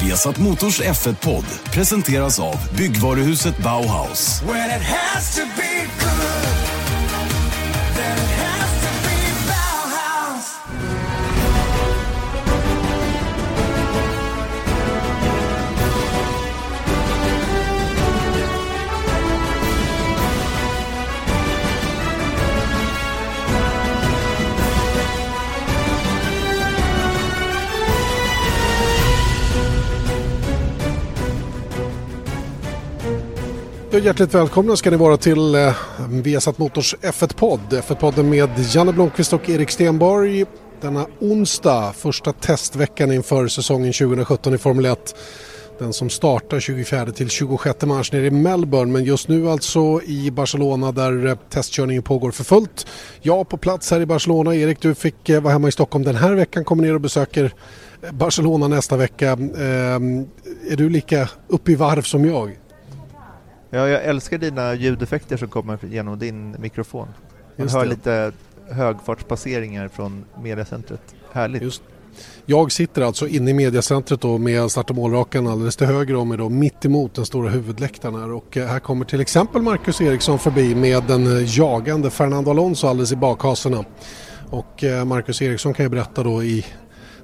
Resat Motors F1-podd presenteras av byggvaruhuset Bauhaus. Ja, hjärtligt välkomna ska ni vara till eh, Viasat Motors F1-podd. F1-podden med Janne Blomqvist och Erik Stenborg. Denna onsdag, första testveckan inför säsongen 2017 i Formel 1. Den som startar 24 till 26 mars nere i Melbourne men just nu alltså i Barcelona där eh, testkörningen pågår för fullt. Jag på plats här i Barcelona. Erik du fick eh, vara hemma i Stockholm den här veckan, kommer ner och besöker eh, Barcelona nästa vecka. Ehm, är du lika uppe i varv som jag? Ja, jag älskar dina ljudeffekter som kommer genom din mikrofon. Man Just hör det. lite högfartspasseringar från mediacentret. Härligt. Just. Jag sitter alltså inne i mediacentret då med och målrakan alldeles till höger om mig då mitt emot den stora huvudläktaren här och eh, här kommer till exempel Marcus Eriksson förbi med den eh, jagande Fernando Alonso alldeles i bakhasorna. Och eh, Marcus Eriksson kan ju berätta då i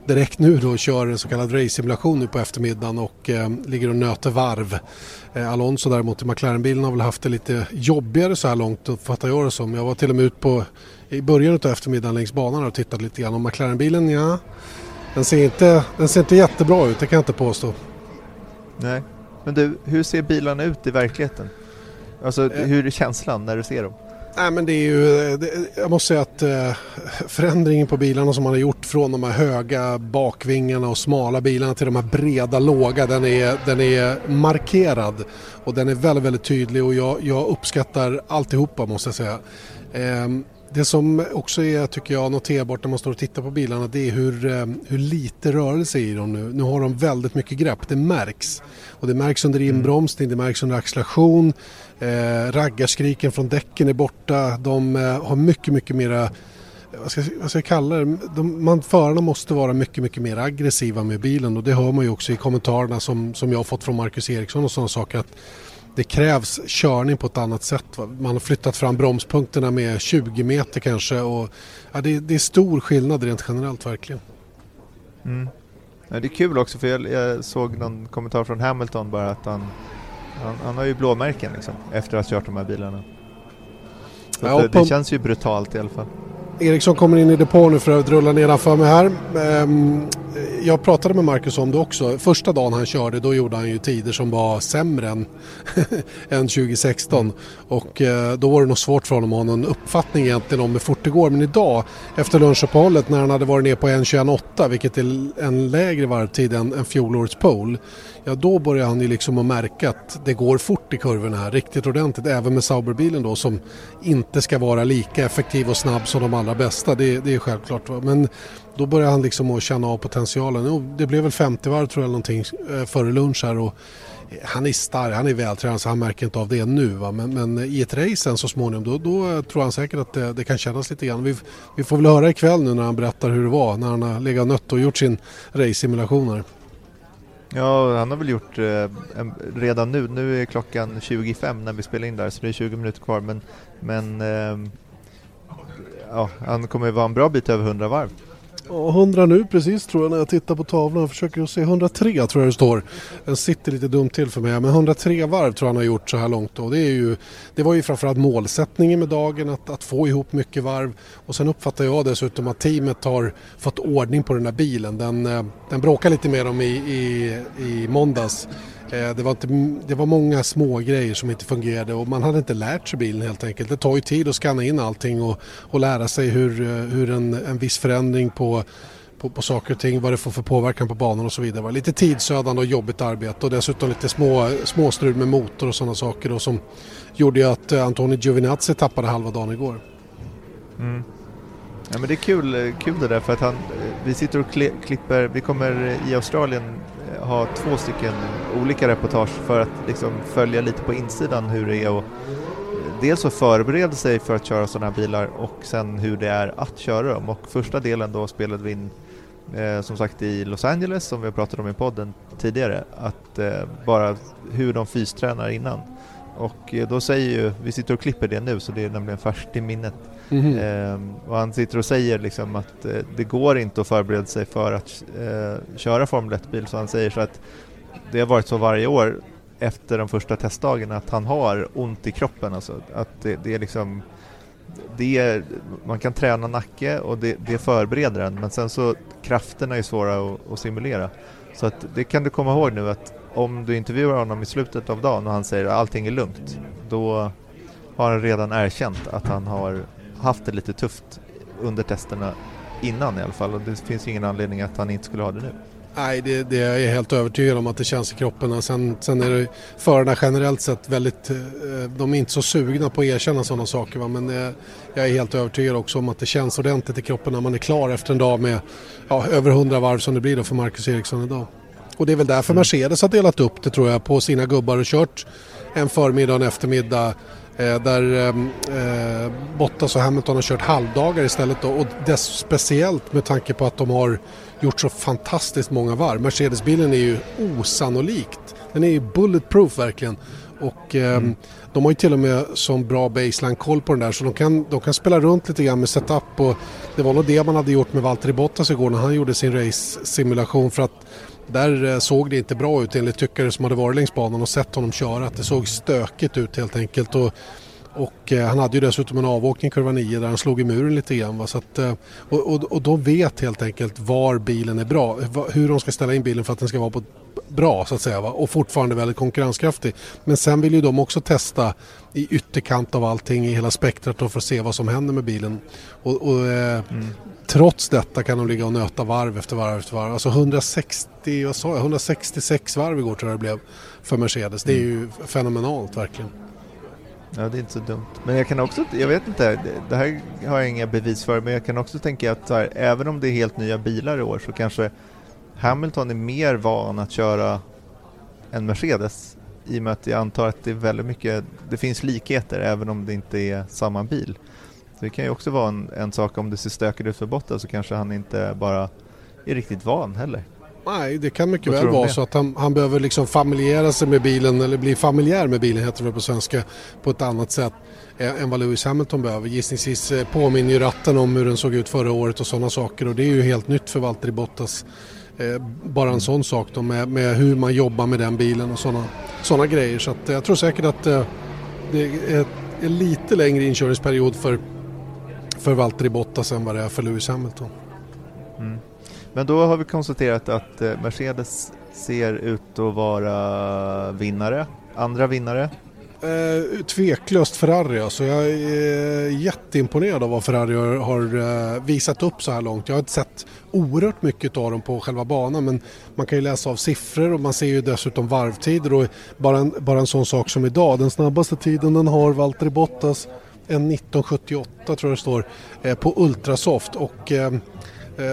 direkt nu då kör en så kallad race-simulation nu på eftermiddagen och eh, ligger och nöter varv. Eh, Alonso däremot i McLaren-bilen har väl haft det lite jobbigare så här långt uppfattar jag det som. Jag var till och med ut på i början av eftermiddagen längs banan och tittade lite grann och McLaren-bilen ja, den ser, inte, den ser inte jättebra ut, det kan jag inte påstå. Nej. Men du, hur ser bilarna ut i verkligheten? Alltså, Eh. hur är känslan när du ser dem? Nej men det är ju, eh, det, jag måste säga att eh, förändringen på bilarna som man har gjort från de här höga bakvingarna och smala bilarna till de här breda låga den är, den är markerad och den är väldigt väldigt tydlig och jag, jag uppskattar alltihopa måste jag säga. Eh, det som också är, tycker jag, noterbart när man står och tittar på bilarna det är hur, eh, hur lite rörelse i dem nu. Nu har de väldigt mycket grepp, det märks. Och det märks under inbromsning, det märks under acceleration. Eh, raggarskriken från däcken är borta. De eh, har mycket, mycket mera vad ska, vad ska jag kalla det? De, man, förarna måste vara mycket, mycket mer aggressiva med bilen och det hör man ju också i kommentarerna som, som jag har fått från Marcus Eriksson och sådana saker att det krävs körning på ett annat sätt. Va? Man har flyttat fram bromspunkterna med 20 meter kanske och ja, det, det är stor skillnad rent generellt verkligen. Mm. Ja, det är kul också för jag, jag såg någon kommentar från Hamilton bara att han, han, han har ju blåmärken liksom, efter att ha kört de här bilarna. Så Ja, att det, det känns ju brutalt i alla fall. Eriksson kommer in i depån nu för att rulla nedanför mig här. Ehm, Jag pratade med Marcus om det också. Första dagen han körde då gjorde han ju tider som var sämre än, än 2016. Och eh, då var det nog svårt för honom att ha någon uppfattning egentligen om hur fort det går. Men idag efter lunchuppehållet när han hade varit ner på 1.21,8 vilket är en lägre varvtid än, än fjolårets pole. Ja då börjar han ju liksom att märka att det går fort i kurvorna här riktigt ordentligt. Även med Sauberbilen då som inte ska vara lika effektiv och snabb som de allra bästa. Det, det är självklart. Va? Men då börjar han liksom att känna av potentialen. Jo, Det blev väl 50 varv tror jag eller någonting eh, före lunch här. Och han är stark, han är vältränad så han märker inte av det nu. Va? Men, men i ett race sen så småningom då, då eh, tror han säkert att det, det kan kännas lite grann. Vi, vi får väl höra ikväll nu när han berättar hur det var när han har legat och nött och gjort sin race-simulation här. Ja, han har väl gjort eh, en, redan nu, nu är klockan 25 när vi spelar in där så det är 20 minuter kvar men, men eh, ja, han kommer vara en bra bit över 100 varv. Ja, 100 nu precis tror jag när jag tittar på tavlan. Jag försöker se 103 tror jag det står. Den sitter lite dumt till för mig. Men 103 varv tror jag han har gjort så här långt. Då. Det, är ju, det var ju framförallt målsättningen med dagen att, att få ihop mycket varv. Och sen uppfattar jag dessutom att teamet har fått ordning på den här bilen. Den, eh, den bråkade lite med dem i, i, i måndags. Eh, det var, inte, det var många små grejer som inte fungerade och man hade inte lärt sig bilen helt enkelt. Det tar ju tid att scanna in allting och, och lära sig hur, eh, hur en, en viss förändring på, på, på saker och ting, vad det får för påverkan på banan och så vidare. Det var lite tidsödande och jobbigt arbete och dessutom lite små, småstrul med motor och sådana saker då, som gjorde ju att Antoni Antonio Giovinazzi tappade halva dagen igår. Mm. Ja, men det är kul, kul det där för att han, vi sitter och klipper, vi kommer i Australien ha två stycken olika reportage för att liksom följa lite på insidan hur det är och eh, dels att förbereda sig för att köra sådana här bilar och sen hur det är att köra dem och första delen då spelade vi in eh, som sagt i Los Angeles som vi har pratat om i podden tidigare, att eh, bara hur de fystränar innan. Och eh, då säger ju, vi sitter och klipper det nu så det är nämligen färskt i minnet. Mm. Eh, och han sitter och säger liksom att eh, det går inte att förbereda sig för att eh, köra Formel 1-bil så han säger så att det har varit så varje år efter de första testdagen att han har ont i kroppen. Alltså, att det, det är liksom det är, man kan träna nacke och det, det förbereder en men sen så krafterna är svåra att, att, simulera. Så att det kan du komma ihåg nu att om du intervjuar honom i slutet av dagen och han säger att allting är lugnt då har han redan erkänt att han har haft det lite tufft under testerna innan i alla fall och det finns ingen anledning att han inte skulle ha det nu. Nej, det, det är jag helt övertygad om att det känns i kroppen. Sen, sen är det förarna generellt sett väldigt, eh, de är inte så sugna på att erkänna sådana saker. Va? Men eh, jag är helt övertygad också om att det känns ordentligt i kroppen när man är klar efter en dag med ja, över 100 varv som det blir då för Marcus Eriksson idag. Och det är väl därför mm. Mercedes har delat upp det tror jag på sina gubbar och kört en förmiddag och en eftermiddag där ehm, eh, Bottas och Hamilton har kört halvdagar istället då, och det speciellt med tanke på att de har gjort så fantastiskt många varv. Mercedesbilen är ju osannolikt. Den är ju bulletproof verkligen. Och eh, mm. de har ju till och med som bra baseline-koll på den där så de kan, de kan spela runt lite grann med setup och det var nog det man hade gjort med Valtteri Bottas igår när han gjorde sin race-simulation för att där eh, såg det inte bra ut enligt tyckare som hade varit längs banan och sett honom köra. Att det såg stökigt ut helt enkelt. Och och eh, han hade ju dessutom en avåkning kurva 9 där han slog i muren lite grann. Va? Så att, eh, och, och, och de vet helt enkelt var bilen är bra, hur de ska ställa in bilen för att den ska vara på bra så att säga va? och fortfarande väldigt konkurrenskraftig. Men sen vill ju de också testa i ytterkant av allting i hela spektrat för att se vad som händer med bilen. Och, och eh, mm. Trots detta kan de ligga och nöta varv efter varv efter varv. Alltså 160, vad sa jag, 166 varv igår tror jag det blev för Mercedes. Det är ju mm. fenomenalt verkligen. Ja, det är inte så dumt. Men jag kan också, jag vet inte, det här har jag inga bevis för, men jag kan också tänka att här, även om det är helt nya bilar i år så kanske Hamilton är mer van att köra en Mercedes i och med att jag antar att det är väldigt mycket, det finns likheter även om det inte är samma bil. Så det kan ju också vara en, en sak om det ser stökigt ut för botten så kanske han inte bara är riktigt van heller. Nej, det kan mycket Vad väl vara så att han, han behöver liksom familjera sig med bilen eller bli familjär med bilen heter det på svenska på ett annat sätt än vad Lewis Hamilton behöver. Gissningsvis eh, påminner ju ratten om hur den såg ut förra året och sådana saker och det är ju helt nytt för Valtteri Bottas. Eh, bara en sån sak då med, med hur man jobbar med den bilen och sådana såna grejer. Så eh, jag tror säkert att det är en lite längre inkörningsperiod för, för Valtteri Bottas än vad det är för Lewis Hamilton. Mm. Men då har vi konstaterat att eh, Mercedes ser ut att vara vinnare, andra vinnare. Eh, tveklöst Ferrari alltså. Jag är jätteimponerad av vad Ferrari har, eh, visat upp så här långt. Jag har inte sett oerhört mycket av dem på själva banan men man kan ju läsa av siffror och man ser ju dessutom varvtider och bara en, bara en sån sak som idag. Den snabbaste tiden den har Valtteri Bottas en 1978 tror jag det står eh, på Ultrasoft och Eh,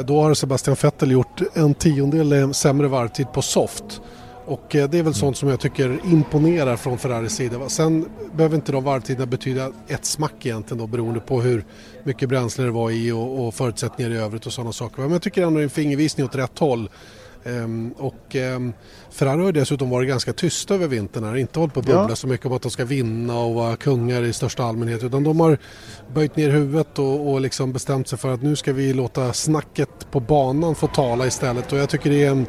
då har Sebastian Vettel gjort en tiondel sämre varvtid på soft. Och eh, det är väl sånt som jag tycker imponerar från Ferraris sida. Sen behöver inte de varvtiderna betyda ett smack egentligen då beroende på hur mycket bränsle det var i och, och förutsättningar i övrigt och sådana saker. Men jag tycker ändå det är en fingervisning åt rätt håll. Um, och um, Ferrari har dessutom varit ganska tysta över vintern här. Inte hållit på att bubbla ja. så mycket om att de ska vinna och vara kungar i största allmänhet. Utan de har böjt ner huvudet och, och liksom bestämt sig för att nu ska vi låta snacket på banan få tala istället. Och jag tycker det är en,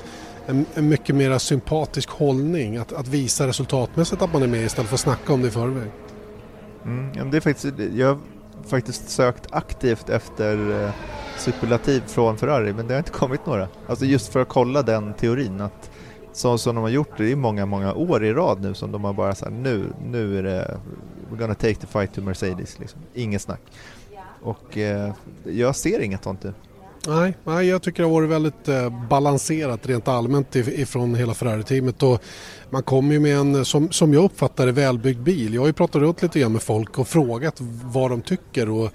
en, en mycket mer sympatisk hållning att, att visa resultatmässigt att man är med istället för att snacka om det i förväg. Mm, det är faktiskt, jag faktiskt sökt aktivt efter eh, superlativ från Ferrari men det har inte kommit några. Alltså just för att kolla den teorin att så som de har gjort det i många, många år i rad nu som de har bara sagt nu, nu är det we're gonna take the fight to Mercedes liksom. Inget snack. Och eh, jag ser inget sånt nu. Nej, nej, jag tycker det har varit väldigt eh, balanserat rent allmänt ifrån hela Ferrari-teamet. Och man kommer ju med en, som, som jag uppfattar det, välbyggd bil. Jag har ju pratat runt lite grann med folk och frågat vad de tycker. Och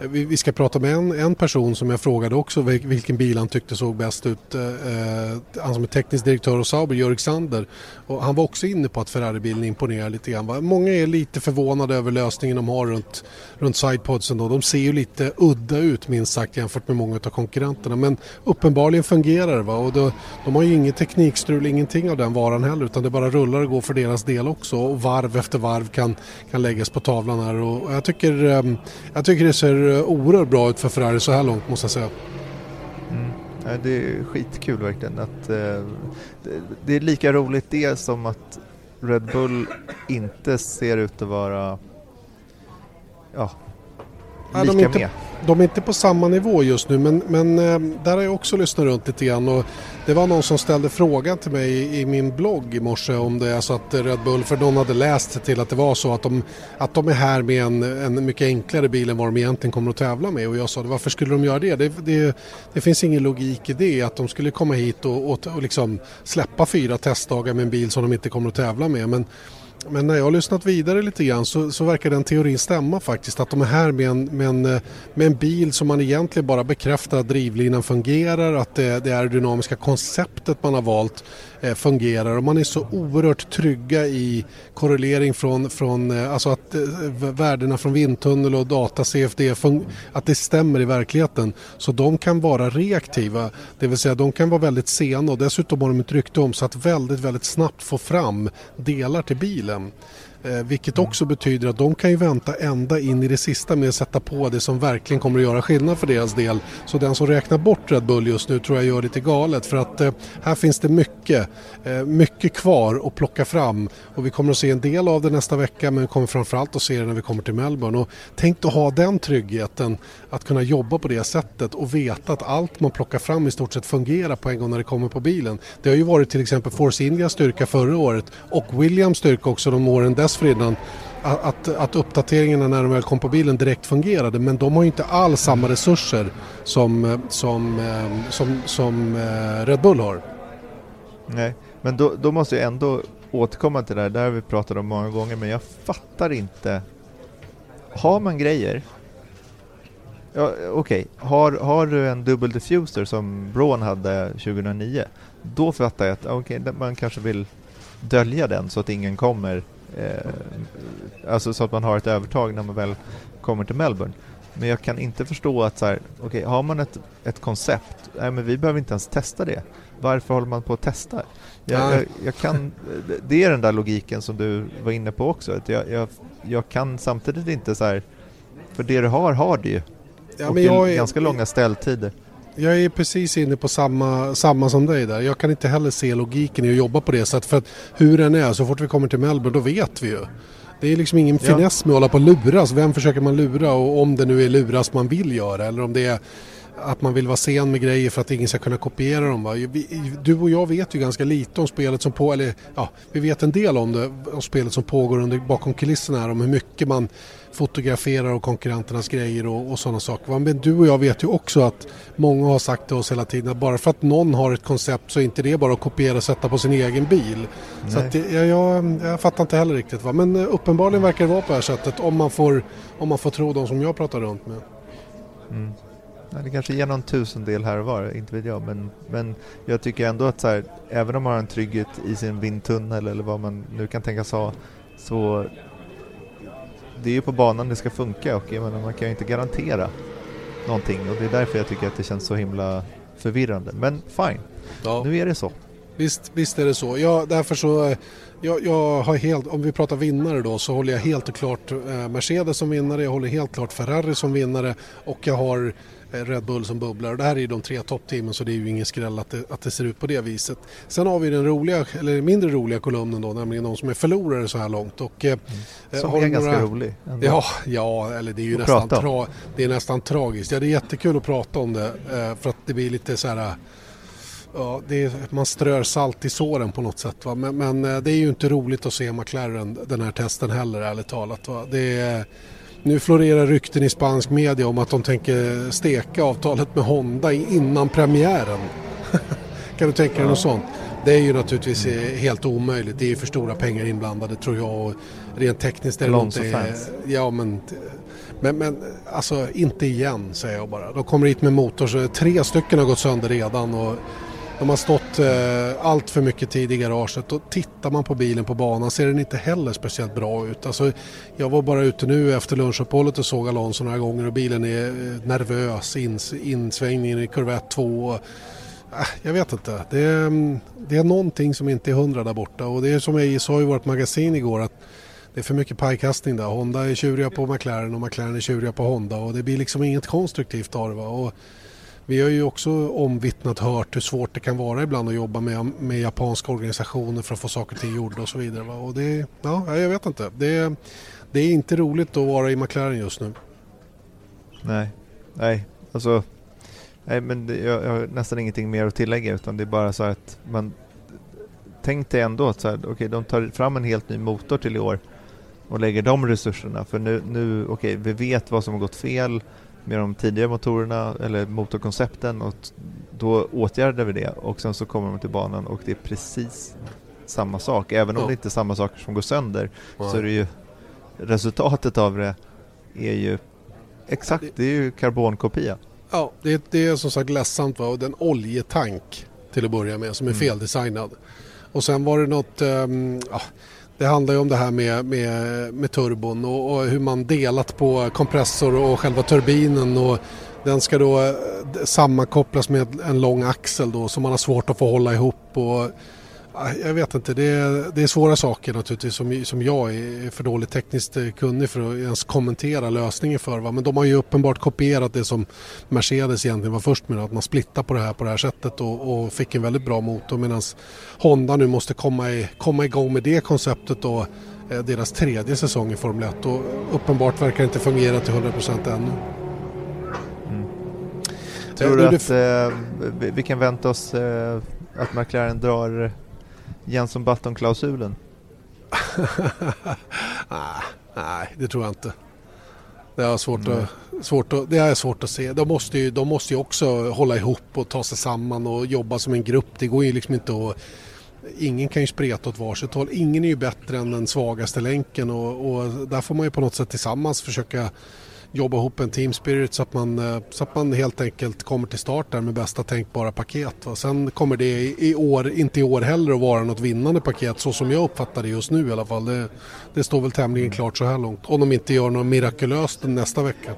Eh, vi, vi, ska prata med en, en person som jag frågade också vilken bil han tyckte såg bäst ut. Eh, eh, han som är teknisk direktör hos Sauber, Jörg Sander. Och han var också inne på att Ferrari-bilen imponerar lite grann. Många är lite förvånade över lösningen de har runt, runt sidepodsen. Då. De ser ju lite udda ut minst sagt jämfört med många av konkurrenterna. Men uppenbarligen fungerar det. Va? Och då, de har ju inget teknikstrul, ingenting av den varan heller utan det bara rullar och går för deras del också. Och varv efter varv kan, kan läggas på tavlan här. Och jag, tycker, ehm, jag tycker det ser Eh, oerhört bra ut för Ferrari så här långt måste jag säga. Mm. Det är skitkul verkligen. Att, eh, det är lika roligt det som att Red Bull inte ser ut att vara ja, lika de är inte, med. De är inte på samma nivå just nu men, men eh, där har jag också lyssnat runt lite grann och det var någon som ställde frågan till mig i, i min blogg i morse om det är så att Red Bull, för någon hade läst till att det var så att de, att de är här med en, en mycket enklare bil än vad de egentligen kommer att tävla med och jag sa varför skulle de göra det? Det, det, det finns ingen logik i det att de skulle komma hit och, och, och liksom släppa fyra testdagar med en bil som de inte kommer att tävla med men men när jag har lyssnat vidare lite grann så, så verkar den teorin stämma faktiskt. Att de är här med en, med, en, med en bil som man egentligen bara bekräftar att drivlinan fungerar, att det, det aerodynamiska konceptet man har valt Eh, fungerar och man är så oerhört trygga i korrelering från, från eh, alltså att eh, värdena från vindtunnel och data CFD att det stämmer i verkligheten. Så de kan vara reaktiva, det vill säga de kan vara väldigt sena och dessutom har de ett rykte om sig att väldigt, väldigt snabbt få fram delar till bilen. Eh, vilket också betyder att de kan ju vänta ända in i det sista med att sätta på det som verkligen kommer att göra skillnad för deras del. Så den som räknar bort Red Bull just nu tror jag gör lite galet för att eh, här finns det mycket, eh, mycket kvar att plocka fram och vi kommer att se en del av det nästa vecka men vi kommer framförallt att se det när vi kommer till Melbourne. Och tänk att ha den tryggheten att kunna jobba på det sättet och veta att allt man plockar fram i stort sett fungerar på en gång när det kommer på bilen. Det har ju varit till exempel Force Indias styrka förra året och Williams styrka också de åren dess dessförinnan att, att uppdateringarna när de väl kom på bilen direkt fungerade men de har ju inte alls samma resurser som, eh, eh, som, som, som Red Bull har. Nej, men då, då måste jag ändå återkomma till det här, det har vi pratat om många gånger men jag fattar inte. Har man grejer Ja, Okej, okay. har, har du en dubbel diffuser som Braun hade 2009, då fattar jag att okay, man kanske vill dölja den så att ingen kommer Eh, alltså så att man har ett övertag när man väl kommer till Melbourne. Men jag kan inte förstå att så här, okay, har man ett, ett koncept, nej men vi behöver inte ens testa det. Varför håller man på att testa? Jag, jag, jag, kan, det är den där logiken som du var inne på också. Att jag, jag, jag kan samtidigt inte så här, för det du har, har du ju. Ja, och är, ganska långa ställtider. Jag är precis inne på samma, samma som dig där. Jag kan inte heller se logiken i att jobba på det sättet. För att hur den är, så fort vi kommer till Melbourne, då vet vi ju. Det är liksom ingen ja. finess med att hålla på och luras. Vem försöker man lura och om det nu är luras man vill göra eller om det är att man vill vara sen med grejer för att ingen ska kunna kopiera dem. Va? Du och jag vet ju ganska lite om spelet som pågår, eller ja, vi vet en del om det, om spelet som pågår under, bakom kulisserna här, om hur mycket man fotograferar och konkurrenternas grejer och, och sådana saker. Men du och jag vet ju också att många har sagt till oss hela tiden att bara för att någon har ett koncept så är inte det bara att kopiera och sätta på sin egen bil. Nej. Så det, jag, jag, jag, fattar inte heller riktigt. Va? Men eh, uppenbarligen verkar det vara på det här sättet om man får, om man får tro de som jag pratar runt med. Mm. Ja, det kanske ger någon tusendel här och var, inte vet jag. Men, men jag tycker ändå att så här, även om man har en trygghet i sin vindtunnel eller vad man nu kan tänkas ha, så det är ju på banan det ska funka och jag menar, man kan ju inte garantera någonting och det är därför jag tycker att det känns så himla förvirrande. Men fine, ja. nu är det så. Visst, visst är det så. Ja, därför så, eh, jag, jag, har helt, om vi pratar vinnare då så håller jag helt och klart eh, Mercedes som vinnare, jag håller helt klart Ferrari som vinnare och jag har Red Bull som bubblar. Det här är ju de tre toppteamen så det är ju ingen skräll att det, att det ser ut på det viset. Sen har vi den roliga, eller mindre roliga kolumnen då, nämligen de som är förlorare så här långt. Och, eh, mm. Eh, som är några... ganska rolig. Ja, ja, eller det är ju nästan, tra... det är nästan tragiskt. Ja, det är jättekul att prata om det för att det blir lite så här Ja, är, man strör salt i såren på något sätt. Va? Men, men, det är ju inte roligt att se McLaren den här testen heller ärligt talat. Va? Det är, nu florerar rykten i spansk media om att de tänker steka avtalet med Honda innan premiären. Kan du tänka dig ja. något sånt? Det är ju naturligtvis helt omöjligt. Det är ju för stora pengar inblandade tror jag. Och rent tekniskt är det inte... Ja men, men, men alltså inte igen säger jag bara. De kommer hit med motor, tre stycken har gått sönder redan. Och de har stått eh, allt för mycket tid i garaget och tittar man på bilen på banan ser den inte heller speciellt bra ut. Alltså, jag var bara ute nu efter lunchuppehållet och såg Alonso några gånger och bilen är eh, nervös, ins, insvängningen i kurvett 2. Äh, jag vet inte, det är, mm, det är någonting som inte är hundra där borta och det är som jag sa i vårt magasin igår att det är för mycket pajkastning där. Honda är tjuriga på McLaren och McLaren är tjuriga på Honda och det blir liksom inget konstruktivt av det. Vi har ju också omvittnat hört hur svårt det kan vara ibland att jobba med, med japanska organisationer för att få saker till gjorda och så vidare. Va? Och det, ja, jag vet inte. Det, det är inte roligt att vara i McLaren just nu. Nej, nej, alltså nej, men det, jag, jag, har nästan ingenting mer att tillägga utan det är bara så att man tänkte ändå att så här, okay, de tar fram en helt ny motor till i år och lägger de resurserna för nu, nu okej, okay, vi vet vad som har gått fel med de tidigare motorerna eller motorkoncepten och då åtgärdar vi det och sen så kommer de till banan och det är precis samma sak. Även om ja. det inte är samma saker som går sönder ja. så är det ju resultatet av det är ju exakt, det är ju karbonkopia. Ja, det, det är som sagt ledsamt va? och det är en oljetank till att börja med som är mm. feldesignad. Och sen var det något, um, ja, det handlar ju om det här med, med, med turbon och, och, hur man delat på kompressor och själva turbinen och den ska då eh, sammankopplas med en lång axel då som man har svårt att få hålla ihop och jag vet inte, det är, det är svåra saker naturligtvis som, som jag är för dåligt tekniskt kunnig för att ens kommentera lösningen för. Va? Men de har ju uppenbart kopierat det som Mercedes egentligen var först med, att man splittar på det här på det här sättet och, och fick en väldigt bra motor medan Honda nu måste komma, i, komma igång med det konceptet då eh, deras tredje säsong i Formel 1 och uppenbart verkar det inte fungera till 100% ännu. Mm. Tror du att eh, vi kan vänta oss eh, att McLaren drar Jenson Button-klausulen? nej, nej, det tror jag inte. Det är svårt, mm. att, svårt, att, det är svårt att se. De måste, ju, de måste ju också hålla ihop och ta sig samman och jobba som en grupp. Det går ju liksom inte att... Ingen kan ju spreta åt varsitt håll. Ingen är ju bättre än den svagaste länken och, och där får man ju på något sätt tillsammans försöka jobba ihop en team spirit så att man, eh, så att man helt enkelt kommer till start där med bästa tänkbara paket. Va? Sen kommer det i år, inte i år heller att vara något vinnande paket så som jag uppfattar det just nu i alla fall. Det, det står väl tämligen klart så här långt. Om de inte gör något mirakulöst nästa vecka.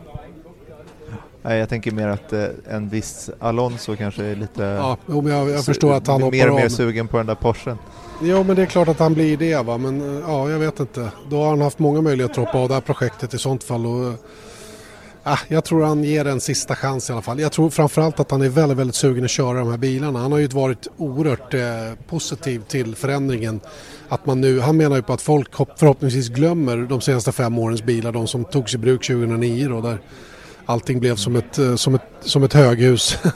Nej, jag tänker mer att eh, en viss Alonso kanske är lite... Ja, jag, jag förstår att han Mer och mer sugen på den där Porschen. Jo, men det är klart att han blir det va, men eh, ja, jag vet inte. Då har han haft många möjligheter att hoppa av det här projektet i sånt fall. Och, Ah, jag tror han ger en sista chans i alla fall. Jag tror framförallt att han är väldigt, väldigt sugen att köra de här bilarna. Han har ju varit oerhört eh, positiv till förändringen. Att man nu, han menar ju på att folk förhoppningsvis glömmer de senaste fem årens bilar, de som togs i bruk 2009 då, där allting blev som ett, eh, som ett, som ett höghus.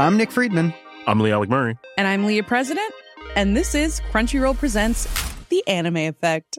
I'm Nick Friedman. I'm Lee Alec Murray. And I'm Leah President. And this is Crunchyroll Presents The Anime Effect.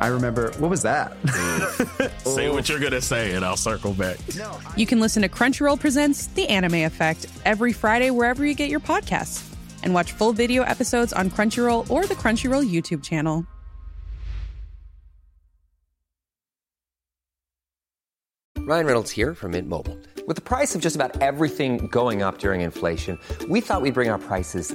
I remember, what was that? say what you're going to say, and I'll circle back. You can listen to Crunchyroll Presents The Anime Effect every Friday, wherever you get your podcasts, and watch full video episodes on Crunchyroll or the Crunchyroll YouTube channel. Ryan Reynolds here from Mint Mobile. With the price of just about everything going up during inflation, we thought we'd bring our prices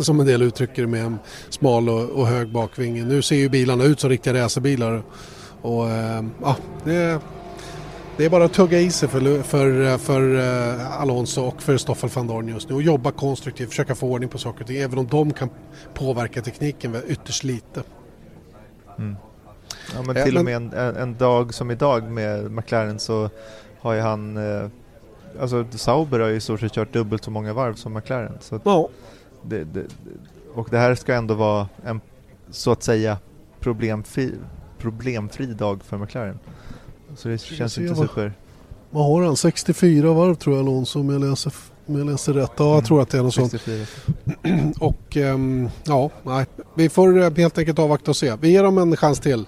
Som en del uttrycker med en smal och, och hög bakvinge. Nu ser ju bilarna ut som riktiga racerbilar. Och eh, ja, det, det är bara att tugga i sig för, för, för eh, Alonso och för Stoffel van Dorn just nu och jobba konstruktivt, försöka få ordning på saker och ting även om de kan påverka tekniken ytterst lite. Mm. Ja, men till och med en, en, dag som idag med McLaren så har ju han eh, Alltså Sauber har ju i stort sett kört dubbelt så många varv som McLaren. Så ja. Det, det, och det här ska ändå vara en så att säga problemfri, problemfri dag för McLaren. Så det känns inte vad, super... Vad har han? 64 varv tror jag Alonso om jag läser, om jag läser rätt. Ja, jag mm. tror att det är något 64. sånt. och um, ja, nej. vi får eh, helt enkelt avvakta och se. Vi ger dem en chans till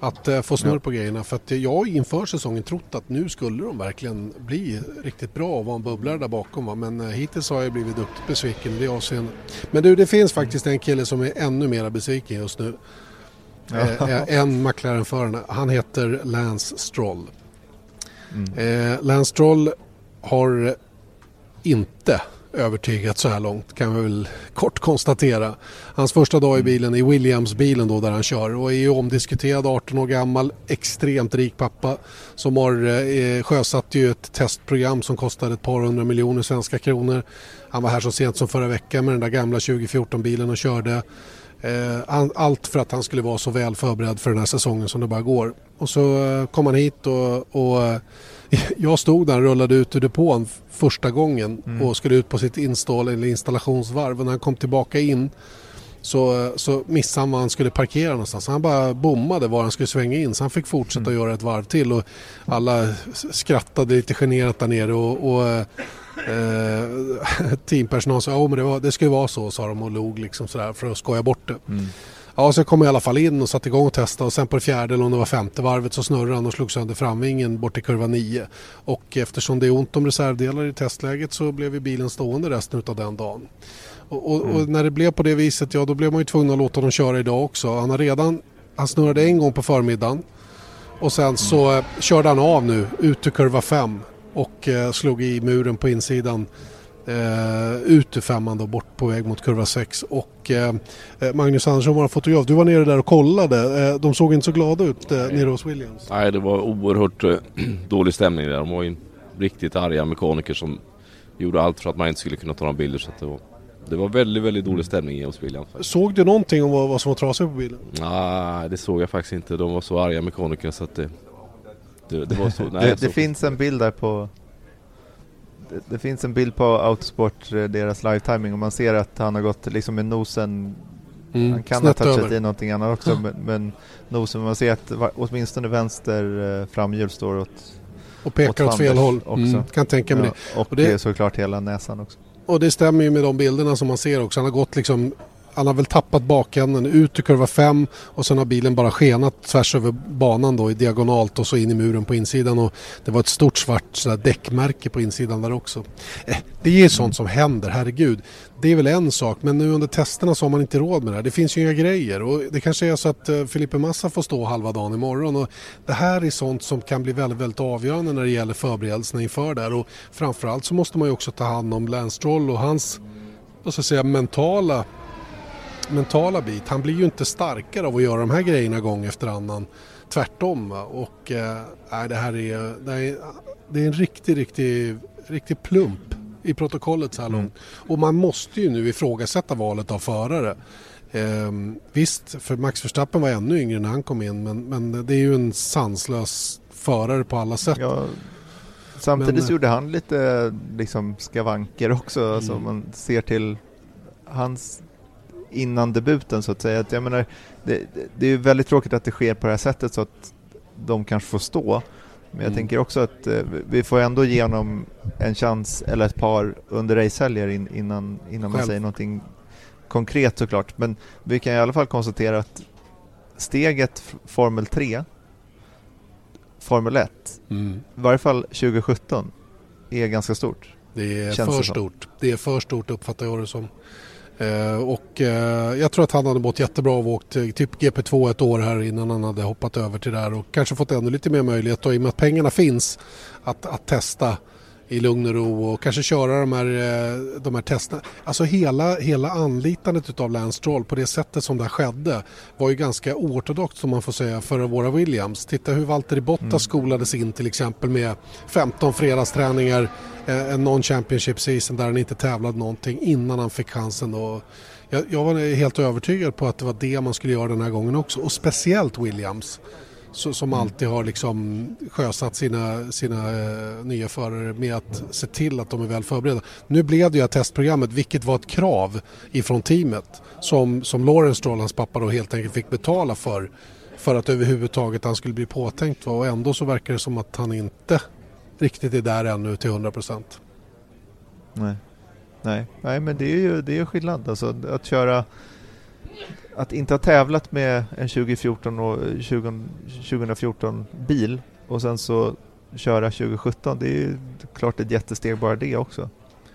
att uh, få snurr på grejerna. För att jag har inför säsongen trott att nu skulle de verkligen bli riktigt bra och vara en bubblare där bakom. Va? Men uh, hittills har jag blivit duktigt besviken i det avseendet. Men du, det finns faktiskt en kille som är ännu mer besviken just nu. Ja. Eh, en McLaren-förare. Han heter Lance Stroll. Mm. Eh, Lance Stroll har inte övertygat så här långt kan vi väl kort konstatera. Hans första dag i bilen i Williams-bilen då där han kör och är ju omdiskuterad 18 år gammal, extremt rik pappa som har eh, sjösatt ju ett testprogram som kostade ett par hundra miljoner svenska kronor. Han var här så sent som förra veckan med den där gamla 2014-bilen och körde. Eh, allt för att han skulle vara så väl förberedd för den här säsongen som det bara går. Och så eh, kom han hit och, och jag stod där och rullade ut ur depån första gången mm. och skulle ut på sitt install eller installationsvarv. Och när han kom tillbaka in så, så missade han var han skulle parkera någonstans. Han bara bommade var han skulle svänga in så han fick fortsätta mm. göra ett varv till och alla skrattade lite generat där nere och, och eh, teampersonal sa att oh, det, det skulle vara så sa de och log liksom sådär för att skoja bort det. Mm. Ja, så kom jag i alla fall in och satte igång och testade och sen på det fjärde eller om det var femte varvet så snurrade han och slog sönder framvingen bort till kurva 9. Och eftersom det är ont om reservdelar i testläget så blev ju bilen stående resten av den dagen. Och, och, mm. och, när det blev på det viset, ja då blev man ju tvungen att låta honom köra idag också. Han har redan, han snurrade en gång på förmiddagen och sen så mm. körde han av nu ut till kurva 5 och eh, slog i muren på insidan eh, ut ur femman då bort på väg mot kurva 6 och eh, eh, Magnus Andersson var fotograf. Du var nere där och kollade. Eh, de såg inte så glada ut eh, nere hos Williams. Nej det var oerhört eh, dålig stämning där. De var ju riktigt arga mekaniker som gjorde allt för att man inte skulle kunna ta några bilder. Så det var, det var väldigt, väldigt dålig stämning hos Williams. Såg du någonting om vad, vad som var trasigt på bilen? Nej det såg jag faktiskt inte. De var så arga mekaniker så att det... Det, det, var så, nej, det, det finns en bild där på det, det, finns en bild på Autosport, eh, deras live-timing och man ser att han har gått liksom med nosen mm, han kan ha touchat över. i någonting annat också men, men nosen, man ser att åtminstone vänster eh, framhjul står åt och pekar åt, åt fel håll. Också. Mm, kan tänka mig ja, det. Och, och det är såklart hela näsan också. Och det stämmer ju med de bilderna som man ser också. Han har gått liksom han har väl tappat bakänden ut i kurva 5 och sen har bilen bara skenat tvärs över banan då i diagonalt och så in i muren på insidan och det var ett stort svart sådär däckmärke på insidan där också. Eh, det är ju sånt som händer, herregud. Det är väl en sak men nu under testerna så har man inte råd med det här. Det finns ju inga grejer och det kanske är så att eh, Felipe Massa får stå halva dagen imorgon och det här är sånt som kan bli väldigt, väldigt avgörande när det gäller förberedelserna inför det här och framförallt så måste man ju också ta hand om Lance Stroll och hans vad ska jag säga, mentala mentala bit. Han blir ju inte starkare av att göra de här grejerna gång efter annan. Tvärtom. Va? Och äh, det här är, det är, det är en riktig, riktig, riktig plump i protokollet så här mm. långt. Och man måste ju nu ifrågasätta valet av förare. Ehm, visst, för Max Verstappen var ännu yngre när han kom in men, men det är ju en sanslös förare på alla sätt. Ja, samtidigt men, gjorde han lite liksom skavanker också. Mm. Alltså man ser till hans innan debuten så att säga. Att jag menar, det, det är väldigt tråkigt att det sker på det här sättet så att de kanske får stå. Men jag mm. tänker också att eh, vi får ändå ge honom en chans eller ett par under racehelger in, innan, innan man säger någonting konkret såklart. Men vi kan i alla fall konstatera att steget Formel 3, Formel 1, mm. i varje fall 2017, är ganska stort. Det är för stort. Det är för stort uppfattar jag det som. Eh, och eh, jag tror att han hade mått jättebra av att åkt typ GP2 ett år här innan han hade hoppat över till det här och kanske fått ännu lite mer möjlighet och i och med att pengarna finns att, att testa i lugn och ro och kanske köra de här, eh, de här testerna. Alltså hela, hela anlitandet av Lance Stroll på det sättet som det skedde var ju ganska oortodoxt som man får säga för våra Williams. Titta hur Valtteri Bottas mm. skolades in till exempel med 15 fredagsträningar, eh, en non-championship season där han inte tävlade någonting innan han fick chansen. Och jag, jag var helt övertygad på att det var det man skulle göra den här gången också och speciellt Williams så, som mm. alltid har liksom sjösatt sina, sina eh, nya förare med att se till att de är väl förberedda. Nu blev det ju testprogrammet, vilket var ett krav ifrån teamet som, som Lawrence Stroll, hans pappa, då helt enkelt fick betala för för att överhuvudtaget han skulle bli påtänkt. Va? Och ändå så verkar det som att han inte riktigt är där ännu till 100 procent. Nej. Nej. Nej, men det är ju det är skillnad. Alltså, att köra att inte ha tävlat med en 2014 och 20, 2014 bil och sen så köra 2017, det är ju klart ett jättesteg bara det också.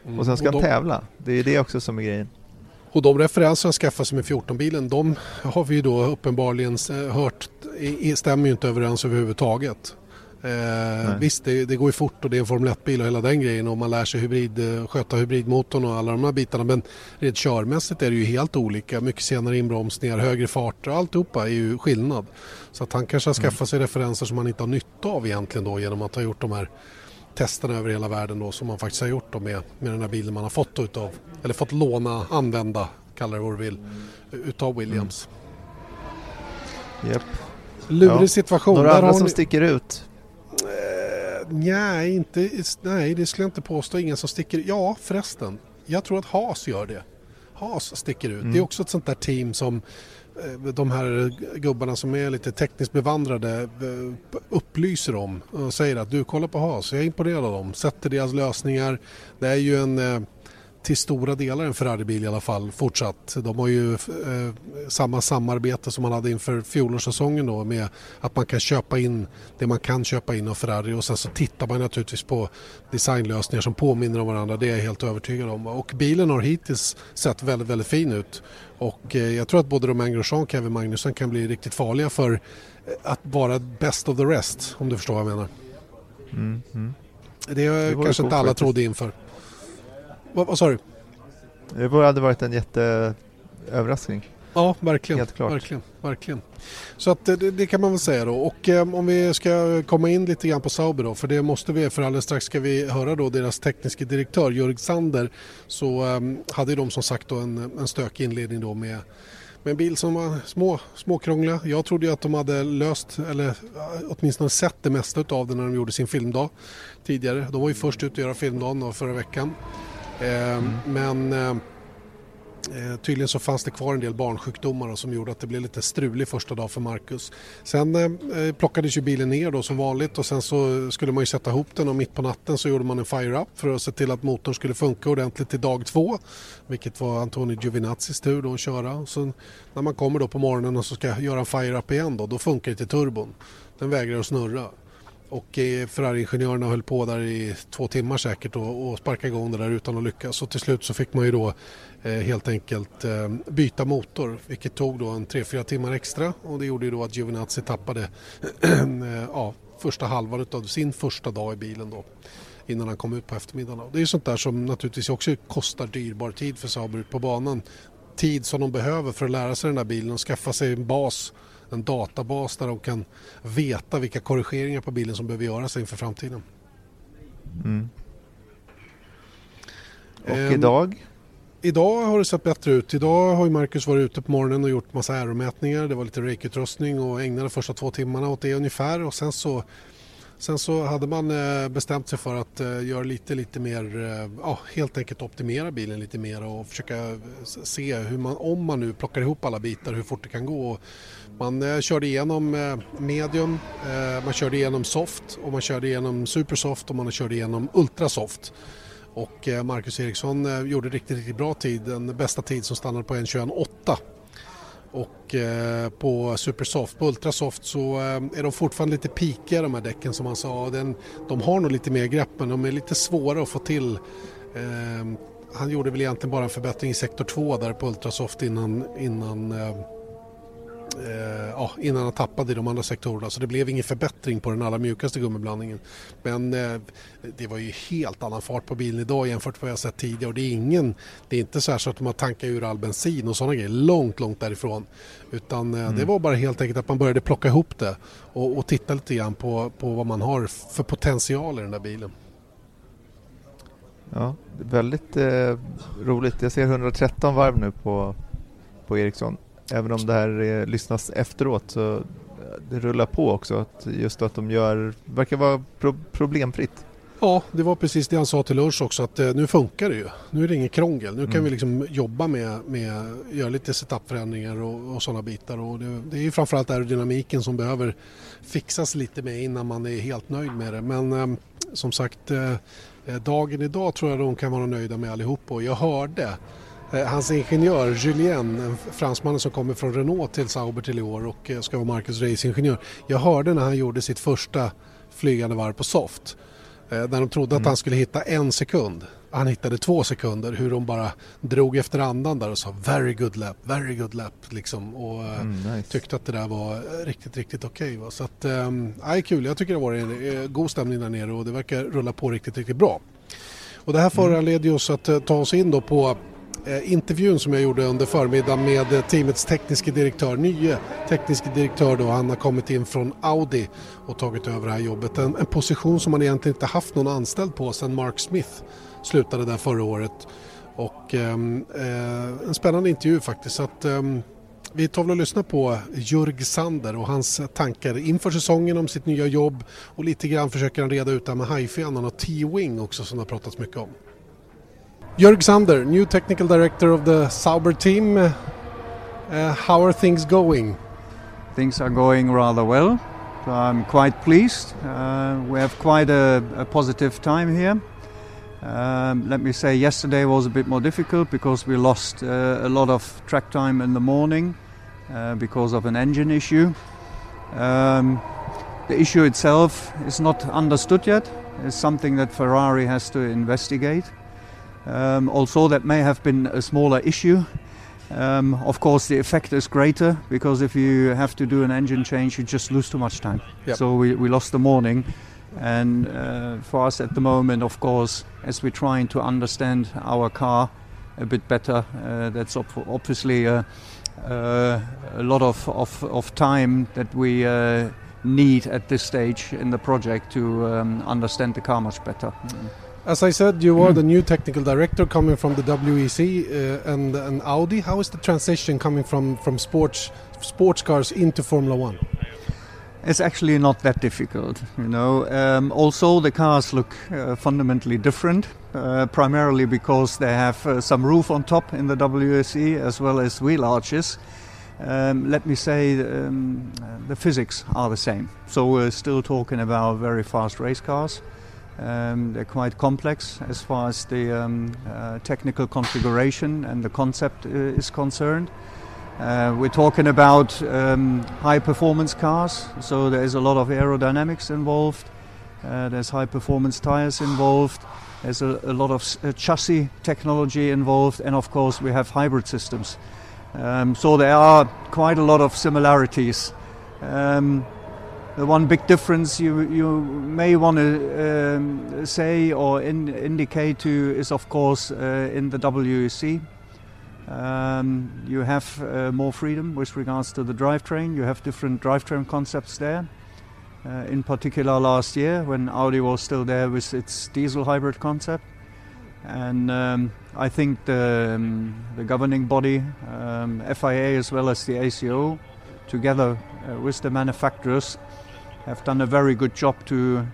Mm. Och sen ska och de, han tävla, det är det också som är grejen. Och de referenser han skaffar sig med 14-bilen, de har vi ju då uppenbarligen hört, stämmer ju inte överens överhuvudtaget. Eh, visst, det, det, går ju fort och det är en Formel 1-bil och hela den grejen och man lär sig hybrid, eh, sköta hybridmotorn och alla de här bitarna. Men rent körmässigt är det ju helt olika. Mycket senare inbromsningar, högre farter och alltihopa är ju skillnad. Så att han kanske har skaffat sig referenser som han inte har nytta av egentligen då genom att ha gjort de här testerna över hela världen då som man faktiskt har gjort då med, med den här bilen man har fått utav, eller fått låna, använda, kalla det vad du vill, utav Williams. Mm. Yep. Lurig ja. situation. Några andra som ni... sticker ut? Nej, inte, nej, det skulle jag inte påstå. Ingen som sticker Ja, förresten. Jag tror att Haas gör det. Haas sticker ut. Mm. Det är också ett sånt där team som eh, de här gubbarna som är lite tekniskt bevandrade eh, upplyser om och säger att du kollar på Haas, jag är imponerad av dem, sätter deras lösningar. Det är ju en eh, till stora delar en Ferrari-bil i alla fall fortsatt. De har ju eh, samma samarbete som man hade inför fjolårssäsongen då med att man kan köpa in det man kan köpa in av Ferrari och sen så tittar man naturligtvis på designlösningar som påminner om varandra. Det är jag helt övertygad om. Och bilen har hittills sett väldigt, väldigt fin ut. Och eh, jag tror att både Romain Grosjean och Kevin Magnusson kan bli riktigt farliga för eh, att vara best of the rest om du förstår vad jag menar. Mm, mm. Det, det kanske inte alla trodde inför. Vad, vad sa du? Det hade varit en jätteöverraskning. Ja, verkligen. Helt klart. Verkligen, verkligen. Så att det, det, kan man väl säga då. Och eh, om vi ska komma in lite grann på Sauber då, för det måste vi, för alldeles strax ska vi höra då deras tekniska direktör Jörg Sander, så eh, hade de som sagt då en, en stökig inledning då med med en bil som var små, småkrångliga. Jag trodde ju att de hade löst, eller åtminstone sett det mesta av det när de gjorde sin filmdag tidigare. De var ju först ut att göra filmdagen förra veckan. Mm. Men eh, tydligen så fanns det kvar en del barnsjukdomar som gjorde att det blev lite strulig första dag för Marcus. Sen eh, eh, plockades ju bilen ner då som vanligt och sen så skulle man ju sätta ihop den och mitt på natten så gjorde man en fire-up för att se till att motorn skulle funka ordentligt till dag två. Vilket var Antonio Giovinazzis tur då att köra. Och sen när man kommer då på morgonen och så ska göra en fire-up igen då, då funkar inte turbon. Den vägrar att snurra. Och eh, Ferrari-ingenjörerna höll på där i två timmar säkert och, och sparkade igång det där utan att lyckas. Och till slut så fick man ju då eh, helt enkelt eh, byta motor vilket tog då en 3-4 timmar extra och det gjorde ju då att Giovinazzi tappade eh, ja, första halvan av sin första dag i bilen då innan han kom ut på eftermiddagen. Det är sånt där som naturligtvis också kostar dyrbar tid för Sauber ut på banan. Tid som de behöver för att lära sig den där bilen och skaffa sig en bas en databas där de kan veta vilka korrigeringar på bilen som behöver göras inför framtiden. Mm. Och um, idag? Idag har det sett bättre ut. Idag har Marcus varit ute på morgonen och gjort massa aeromätningar. Det var lite rake-utrustning och ägnade de första två timmarna åt det ungefär och sen så Sen så hade man eh, bestämt sig för att eh, göra lite, lite mer, eh, ja, helt enkelt optimera bilen lite mer och försöka se hur man, om man nu plockar ihop alla bitar, hur fort det kan gå. Man eh, körde igenom eh, medium, eh, man körde igenom soft och man körde igenom supersoft och man körde igenom ultrasoft. Och Marcus Eriksson gjorde riktigt, riktigt bra tid, den bästa tid som stannade på 1.21.8 och eh, på Supersoft, på Ultrasoft så eh, är de fortfarande lite pikiga de här däcken som han sa. Den, de har nog lite mer grepp men de är lite svåra att få till. Eh, han gjorde väl egentligen bara en förbättring i sektor 2 där på Ultrasoft innan, innan eh, ja, innan han tappade i de andra sektorerna. Så det blev ingen förbättring på den allra mjukaste gummiblandningen. Men eh, det var ju helt annan fart på bilen idag jämfört med vad jag sett tidigare. Och det är, ingen, det är inte så, så att de har tankat ur all bensin och sådana grejer. Långt, långt därifrån. Utan eh, mm. det var bara helt enkelt att man började plocka ihop det och, och titta lite grann på, på vad man har för potential i den där bilen. Ja, väldigt eh, roligt. Jag ser 113 varv nu på, på Ericsson. Även om det här eh, lyssnas efteråt så eh, det rullar på också. Att just att de gör, verkar vara pro problemfritt. Ja, det var precis det han sa till Lars också att eh, nu funkar det ju. Nu är det inget krångel. Nu kan mm. vi liksom jobba med, med göra lite setupförändringar och, och sådana bitar. Och det, det är ju framförallt aerodynamiken som behöver fixas lite med innan man är helt nöjd med det. Men eh, som sagt, eh, dagen idag tror jag de kan vara nöjda med allihop och jag hörde hans ingenjör Julien, en fransman som kommer från Renault till Sauber till i år och eh, ska vara Marcus racingingenjör. Jag hörde när han gjorde sitt första flygande varv på soft. Eh, när de trodde mm. att han skulle hitta en sekund. Han hittade två sekunder hur de bara drog efter andan där och sa very good lap, very good lap liksom. Och mm, nice. tyckte att det där var riktigt, riktigt okej. Okay, så att, ähm, kul. Jag tycker det var en god stämning där nere och det verkar rulla på riktigt, riktigt bra. Och det här mm. föranleder oss att ta oss in då på Eh, Eh, intervjun som jag gjorde under förmiddagen med eh, teamets tekniske direktör, nye tekniske direktör då, han har kommit in från Audi och tagit över det här jobbet. En, en position som han egentligen inte haft någon anställd på sedan Mark Smith slutade där förra året. Och ehm, eh, en spännande intervju faktiskt. Så att, eh, vi tar väl och lyssnar på Jörg Sander och hans tankar inför säsongen om sitt nya jobb och lite grann försöker han reda ut det här med hajfenan och T-Wing också som det har pratats mycket om. Jörg Sander, new technical director of the Sauber team. Uh, how are things going? Things are going rather well. I'm quite pleased. Uh, we have quite a, a positive time here. Um, let me say, yesterday was a bit more difficult because we lost uh, a lot of track time in the morning uh, because of an engine issue. Um, the issue itself is not understood yet. It's something that Ferrari has to investigate. Um, also, that may have been a smaller issue. Um, of course, the effect is greater because if you have to do an engine change, you just lose too much time. Yep. So we, we lost the morning. And uh, for us at the moment, of course, as we're trying to understand our car a bit better, uh, that's op- obviously a, uh, a lot of, of, of, time that we uh, need at this stage in the project to um, understand the car much better. Mm. As I said, you are the new technical director coming from the WEC uh, and, and Audi. How is the transition coming from, from sports sports cars into Formula One? It's actually not that difficult, you know. Um, also, the cars look uh, fundamentally different, uh, primarily because they have uh, some roof on top in the WEC as well as wheel arches. Um, let me say um, the physics are the same. So we're still talking about very fast race cars. Um, they're quite complex as far as the um, uh, technical configuration and the concept uh, is concerned. Uh, we're talking about um, high performance cars, so there's a lot of aerodynamics involved. Uh, there's high performance tires involved. There's a, a lot of uh, chassis technology involved, and of course, we have hybrid systems. Um, so there are quite a lot of similarities. The one big difference you you may want to um, say or in, indicate to is of course uh, in the WEC. Um, you have uh, more freedom with regards to the drivetrain. You have different drivetrain concepts there. Uh, in particular, last year when Audi was still there with its diesel hybrid concept, and um, I think the, um, the governing body, um, FIA as well as the ACO, together uh, with the manufacturers, have done a very good job to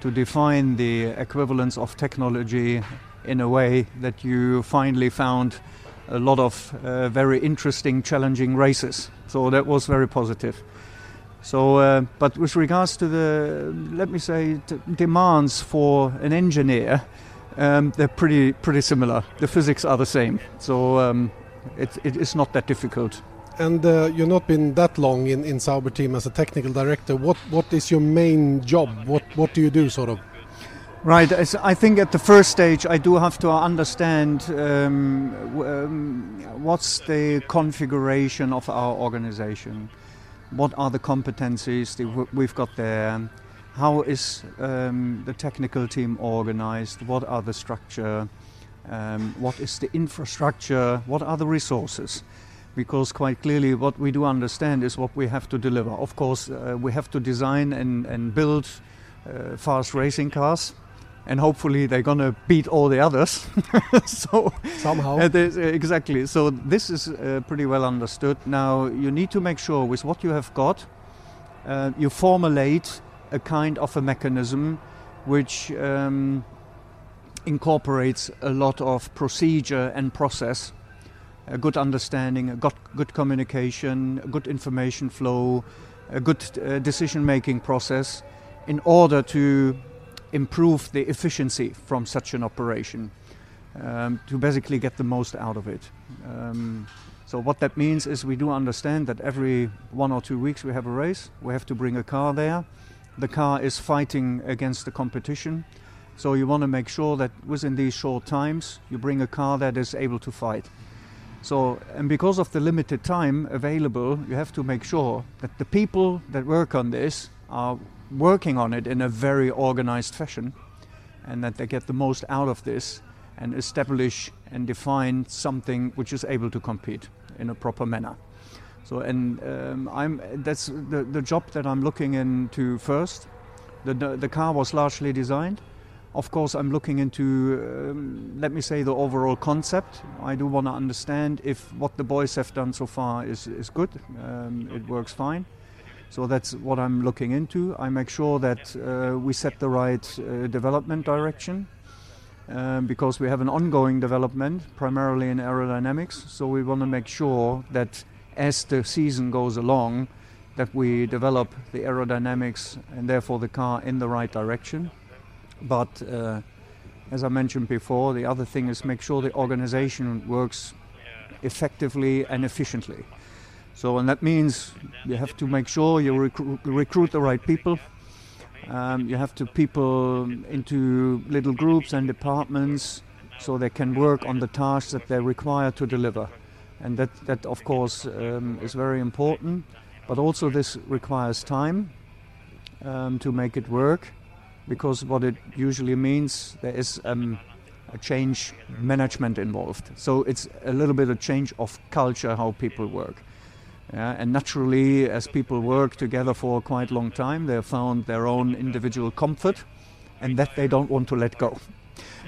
to define the equivalence of technology in a way that you finally found a lot of uh, very interesting, challenging races. So that was very positive. So, uh, but with regards to the, let me say, demands for an engineer, um, they're pretty pretty similar. The physics are the same, so um, it, it is not that difficult. And uh, you've not been that long in, in Sauber team as a technical director. What what is your main job? What what do you do, sort of? Right. I think at the first stage, I do have to understand um, um, what's the configuration of our organization. what are the competencies that we've got there, how is um, the technical team organized, what are the structure, um, what is the infrastructure, what are the resources. Because quite clearly, what we do understand is what we have to deliver. Of course, uh, we have to design and, and build uh, fast racing cars, and hopefully they're going to beat all the others. so somehow, uh, exactly. So this is uh, pretty well understood. Now you need to make sure with what you have got, uh, you formulate a kind of a mechanism which um, incorporates a lot of procedure and process. A good understanding, a good, good communication, a good information flow, a good uh, decision making process in order to improve the efficiency from such an operation um, to basically get the most out of it. Um, so what that means is we do understand that every one or two weeks we have a race. We have to bring a car there. The car is fighting against the competition. So you want to make sure that within these short times you bring a car that is able to fight. So, and because of the limited time available, you have to make sure that the people that work on this are working on it in a very organized fashion and that they get the most out of this and establish and define something which is able to compete in a proper manner. So, and um, I'm, that's the, the job that I'm looking into first. The, the, the car was largely designed. Of course, I'm looking into, um, let me say, the overall concept. I do want to understand if what the boys have done so far is, is good, um, it works fine. So that's what I'm looking into. I make sure that uh, we set the right uh, development direction um, because we have an ongoing development, primarily in aerodynamics. So we want to make sure that as the season goes along, that we develop the aerodynamics and therefore the car in the right direction. But uh, as I mentioned before, the other thing is make sure the organization works effectively and efficiently. So, and that means you have to make sure you recruit, recruit the right people. Um, you have to people into little groups and departments so they can work on the tasks that they're required to deliver. And that, that of course, um, is very important. But also, this requires time um, to make it work because what it usually means there is um, a change management involved. So, it's a little bit of change of culture how people work. Yeah, and naturally, as people work together for quite a long time, they found their own individual comfort and that they don't want to let go.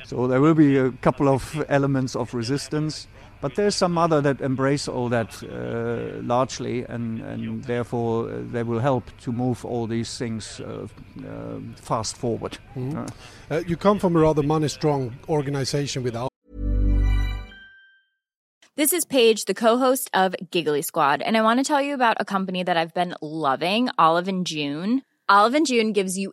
So there will be a couple of elements of resistance, but there's some other that embrace all that uh, largely, and, and therefore uh, they will help to move all these things uh, uh fast forward. Mm-hmm. Uh, you come from a rather money strong organization without. This is Paige, the co-host of Giggly Squad, and I want to tell you about a company that I've been loving, Olive and June. Olive and June gives you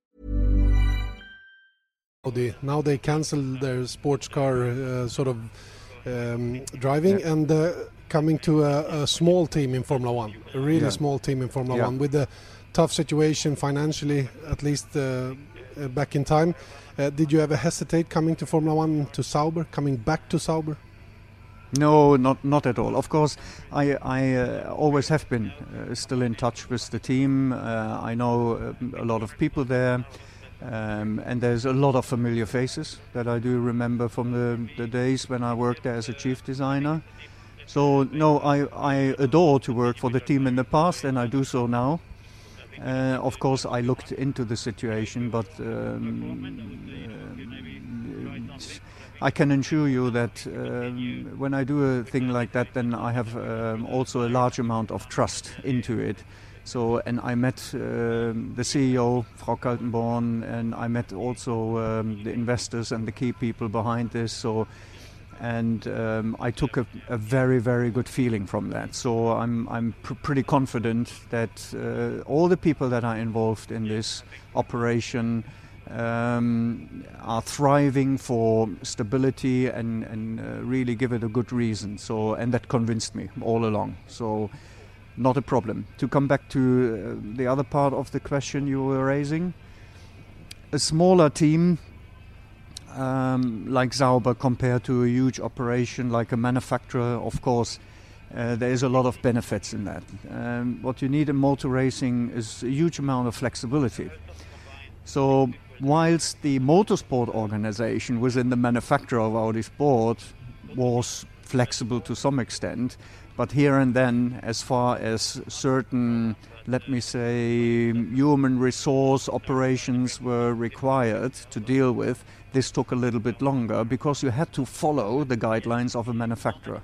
Now they cancel their sports car uh, sort of um, driving Yeah. and uh, coming to a, a small team in Formula One, a really Yeah. small team in Formula Yeah. One with a tough situation financially, at least uh, uh, back in time. Uh, did you ever hesitate coming to Formula One to Sauber, coming back to Sauber? No, not not at all. Of course, I I uh, always have been uh, still in touch with the team. Uh, I know um, a lot of people there, um, and there's a lot of familiar faces that I do remember from the, the days when I worked there as a chief designer. So no, I I adore to work for the team in the past, and I do so now. Uh, of course, I looked into the situation, but um, I can assure you that um, when I do a thing like that, then I have um, also a large amount of trust into it. So, and I met um, the CEO, Frau Kaltenborn, and I met also um, the investors and the key people behind this. So, and um, I took a, a very, very good feeling from that. So I'm, I'm pr- pretty confident that uh, all the people that are involved in this operation um, are thriving for stability and, and uh, really give it a good reason. So, and that convinced me all along. So, not a problem. To come back to uh, the other part of the question you were raising, a smaller team um, like Zauber compared to a huge operation like a manufacturer, of course, uh, there is a lot of benefits in that. Um, what you need in motor racing is a huge amount of flexibility. So, whilst the motorsport organization within the manufacturer of Audi Sport was flexible to some extent, but here and then, as far as certain, let me say, human resource operations were required to deal with, this took a little bit longer because you had to follow the guidelines of a manufacturer.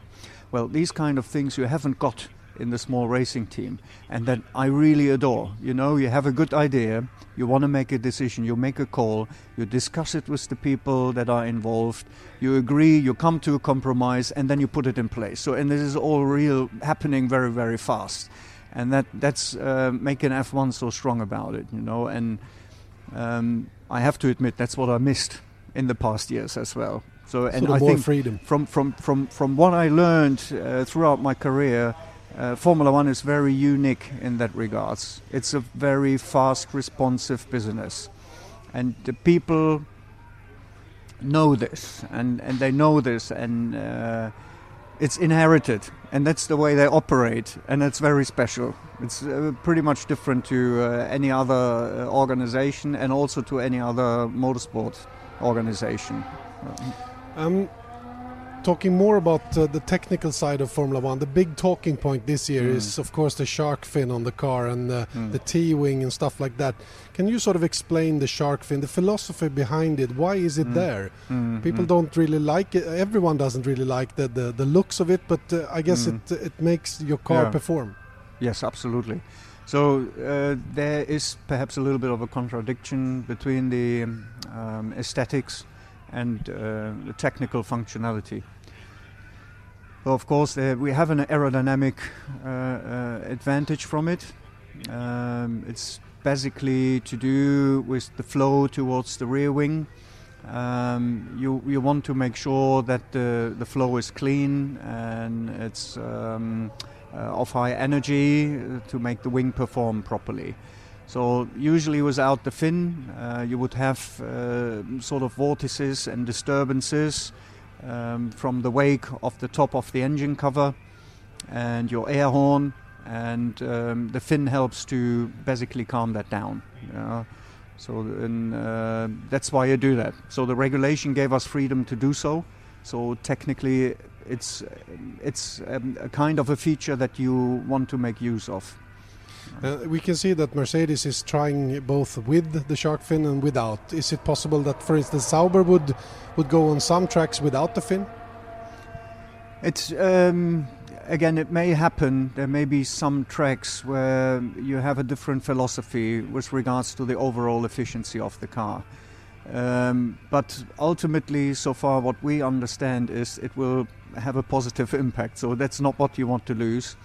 Well, these kind of things you haven't got in the small racing team, and that I really adore. You know, you have a good idea, you want to make a decision, you make a call, you discuss it with the people that are involved, you agree, you come to a compromise, and then you put it in place. So, and this is all real happening very, very fast, and that that's uh, making F1 so strong about it. You know, and um, I have to admit that's what I missed in the past years as well. So, and Sort of I more think freedom. from from from from what I learned uh, throughout my career, uh, Formula One is very unique in that regards. It's a very fast, responsive business, and the people know this, and and they know this, and uh, it's inherited, and that's the way they operate, and it's very special. It's uh, pretty much different to uh, any other uh, organization, and also to any other motorsport organization. Um, talking more about uh, the technical side of Formula One, the big talking point this year Mm. is, of course, the shark fin on the car and uh, Mm. the T wing and stuff like that. Can you sort of explain the shark fin, the philosophy behind it? Why is it Mm. there? Mm, People don't really like it. Everyone doesn't really like the, the, the looks of it, but uh, I guess Mm. it it makes your car Yeah. perform. Yes, absolutely. So uh, there is perhaps a little bit of a contradiction between the um, aesthetics and uh, the technical functionality. So of course, there we have an aerodynamic uh, uh, advantage from it. Um, it's basically to do with the flow towards the rear wing. Um, you you want to make sure that the the flow is clean and it's um, uh, of high energy uh, to make the wing perform properly. So usually without the fin, uh, you would have uh, sort of vortices and disturbances um, from the wake of the top of the engine cover and your air horn, and um, the fin helps to basically calm that down. So and, uh, that's why you do that. So the regulation gave us freedom to do so. So technically, it's it's um, a kind of a feature that you want to make use of. Uh, we can see that Mercedes is trying both with the shark fin and without. Is it possible that, for instance, Sauber would would go on some tracks without the fin? It's um, again, it may happen. There may be some tracks where you have a different philosophy with regards to the overall efficiency of the car. Um, but ultimately, so far, what we understand is it will have a positive impact. So that's not what you want to lose.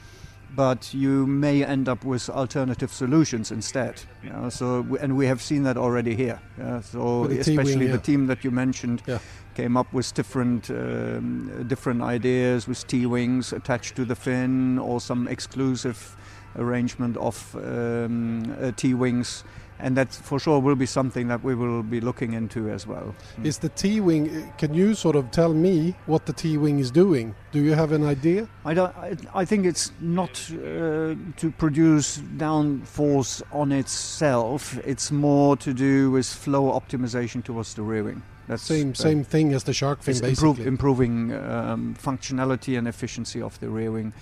But you may end up with alternative solutions instead. So and we have seen that already here. Yeah, so the especially T-wing, yeah. the team that you mentioned Yeah. came up with different um, different ideas with T wings attached to the fin or some exclusive arrangement of um, uh, T wings. And that for sure will be something that we will be looking into as well. Is the T-wing? Can you sort of tell me what the T-wing is doing? Do you have an idea? I, don't, I, I think it's not uh, to produce downforce on itself. It's more to do with flow optimization towards the rear wing. That's Same that- same thing as the shark fin, it's basically. improve, improving um, functionality and efficiency of the rear wing.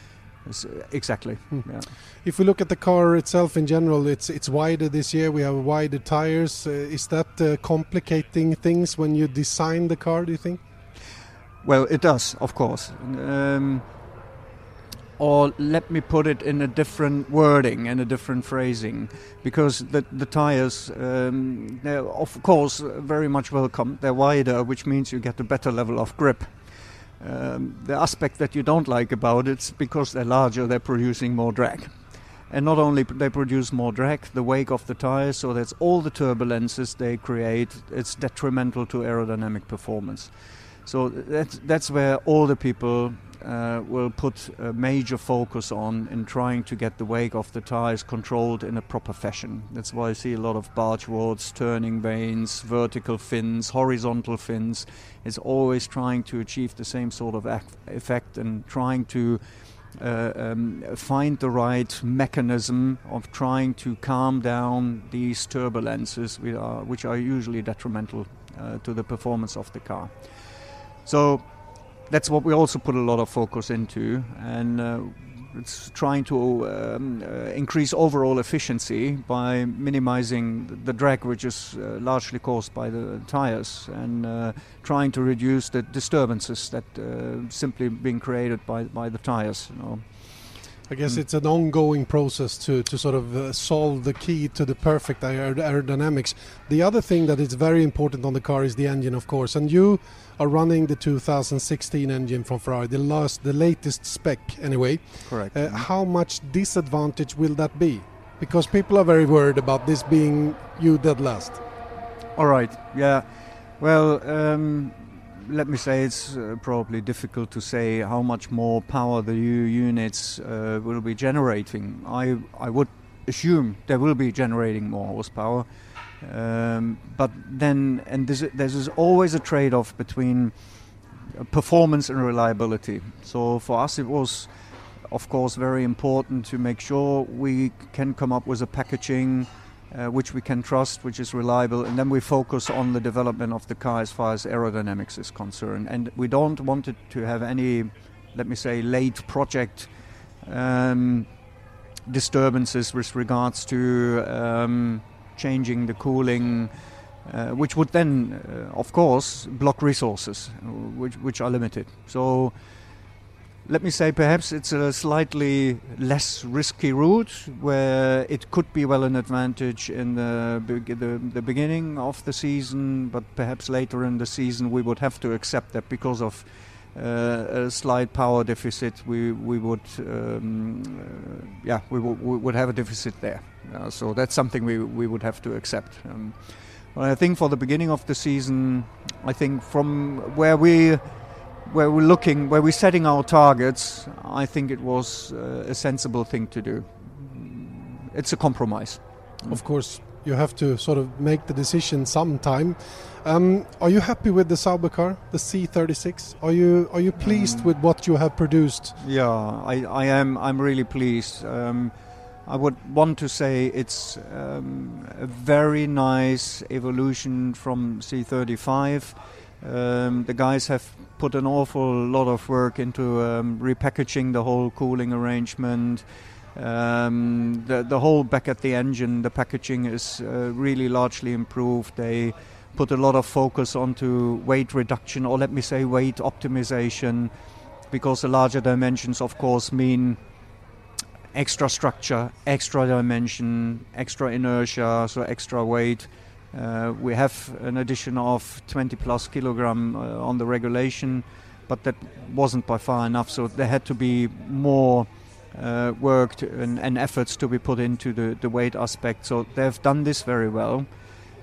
Uh, exactly. Hmm. Yeah. If we look at the car itself in general, it's it's wider this year. We have wider tires. Uh, is that uh, complicating things when you design the car? Do you think? Well, it does, of course. Um, or let me put it in a different wording and a different phrasing, because the, the tires, um, they're of course very much welcome. They're wider, which means you get a better level of grip. Um, the aspect that you don't like about it's because they're larger, they're producing more drag. And not only they produce more drag, the wake of the tires, so that's all the turbulences they create, it's detrimental to aerodynamic performance. So that's, that's where all the people uh, will put a major focus on in trying to get the wake of the tires controlled in a proper fashion. That's why I see a lot of barge wards, turning vanes, vertical fins, horizontal fins. It's always trying to achieve the same sort of effect and trying to uh, um, find the right mechanism of trying to calm down these turbulences, which are, which are usually detrimental uh, to the performance of the car. So that's what we also put a lot of focus into, and uh, it's trying to um, uh, increase overall efficiency by minimizing the- drag, which is uh, largely caused by the tires, and uh, trying to reduce the disturbances that uh, simply being created by by the tires. You know. I guess Mm. it's an ongoing process to, to sort of uh, solve the key to the perfect aer- aerodynamics. The other thing that is very important on the car is the engine, of course. And you are running the 2016 engine from Ferrari, the last, the latest spec, anyway. Correct. Uh, how much disadvantage will that be? Because people are very worried about this being you dead last. All right. Yeah. Well, um, let me say it's uh, probably difficult to say how much more power the new units uh, will be generating. I I would assume they will be generating more horsepower, um, but then and this, is always a trade-off between uh, performance and reliability. So for us, it was of course very important to make sure we can come up with a packaging uh, which we can trust, which is reliable, and then we focus on the development of the car as far as aerodynamics is concerned. And we don't want it to have any, let me say, late project um, disturbances with regards to um, changing the cooling. Uh, which would then, uh, of course, block resources, uh, which, which are limited. So, let me say perhaps it's a slightly less risky route where it could be well an advantage in the, the, the beginning of the season, but perhaps later in the season we would have to accept that because of uh, a slight power deficit, we, we would um, uh, yeah we, w- we would have a deficit there. Uh, so that's something we, we would have to accept. Um, well, I think for the beginning of the season, I think from where we where we're looking, where we're setting our targets, I think it was uh, a sensible thing to do. It's a compromise. Of course, you have to sort of make the decision sometime. Um, are you happy with the Sauber car, the C36? Are you are you pleased with what you have produced? Yeah, I, I am. I'm really pleased. Um, I would want to say it's um, a very nice evolution from C35. Um, the guys have put an awful lot of work into um, repackaging the whole cooling arrangement. Um, the the whole back at the engine, the packaging is uh, really largely improved. They put a lot of focus onto weight reduction, or let me say weight optimization, because the larger dimensions, of course, mean extra structure, extra dimension, extra inertia, so extra weight. Uh, we have an addition of 20 plus kilogram uh, on the regulation, but that wasn't by far enough. So there had to be more uh, work and, and, efforts to be put into the, the weight aspect. So they've done this very well.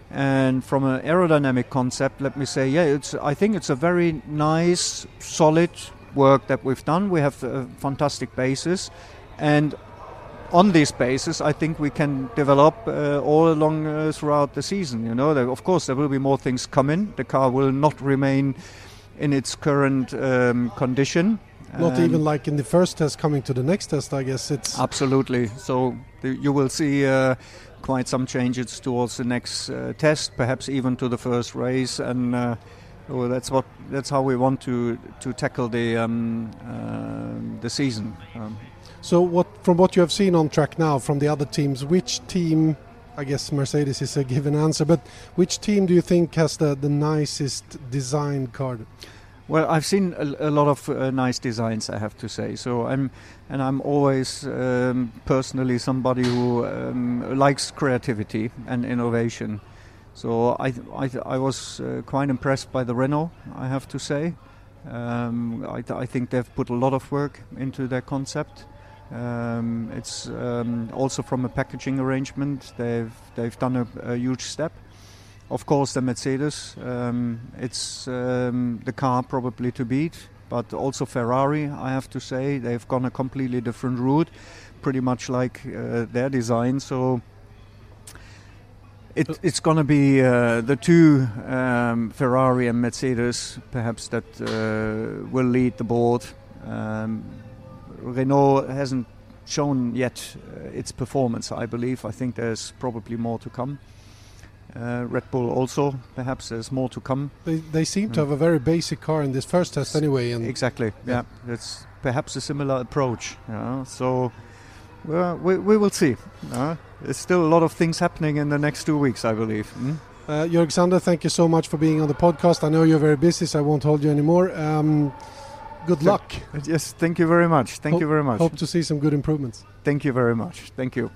And from an aerodynamic concept, let me say, yeah, it's. I think it's a very nice, solid work that we've done. We have a fantastic basis, and on this basis, I think we can develop uh, all along uh, throughout the season. You know, there, of course, there will be more things coming. The car will not remain in its current um, condition. Not even like in the first test coming to the next test, I guess it's. Absolutely. So the, you will see uh, quite some changes towards the next uh, test, perhaps even to the first race, and uh, well, that's what that's how we want to to tackle the um, uh, the season. Um, so, what from what you have seen on track now from the other teams, which team? I guess Mercedes is a given answer, but which team do you think has the, the nicest designed car? Well, I've seen a, a lot of uh, nice designs, I have to say. So I'm, and I'm always um, personally somebody who um, likes creativity and innovation. So I, I, I was uh, quite impressed by the Renault, I have to say. Um, I, I, think they've put a lot of work into their concept. Um, it's um, also from a packaging arrangement. They've they've done a, a huge step of course, the Mercedes. Um, it's um, the car probably to beat, but also Ferrari. I have to say they've gone a completely different route, pretty much like uh, their design. So. It, it's going to be uh, the two um, Ferrari and Mercedes, perhaps that uh, will lead the board. Um, Renault hasn't shown yet uh, its performance. I believe. I think there's probably more to come. Uh, Red Bull also, perhaps there's more to come. They, they seem mm. to have a very basic car in this first test anyway. And exactly, yeah, yeah. it's perhaps a similar approach. Yeah. So well, we, we will see. Uh, there's still a lot of things happening in the next two weeks, I believe. Mm? Uh, Jörg Sander, thank you so much for being on the podcast. I know you're very busy, so I won't hold you anymore. Um, good luck. Yes, thank you very much. Thank hope, you very much. Hope to see some good improvements. Thank you very much. Thank you.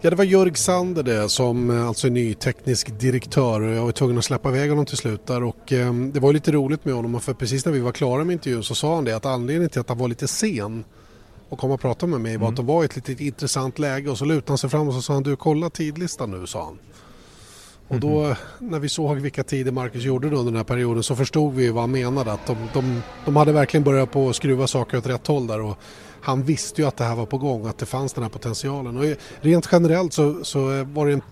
Ja, det var Jörg Sander det som eh, alltså är ny teknisk direktör. Jag var tvungen att släppa iväg honom till slut där och eh, det var lite roligt med honom för precis när vi var klara med intervjun så sa han det att anledningen till att han var lite sen och kom och pratade med mig mm. var att mm. de var i ett lite intressant läge och så lutade han sig fram och så sa han du kolla tidlistan nu sa han. Och då mm. när vi såg vilka tider Marcus gjorde under den här perioden så förstod vi vad han menade. Att de, de, de hade verkligen börjat på att skruva saker åt rätt håll där. Och han visste ju att det här var på gång, att det fanns den här potentialen. Och rent generellt så, så var det, en,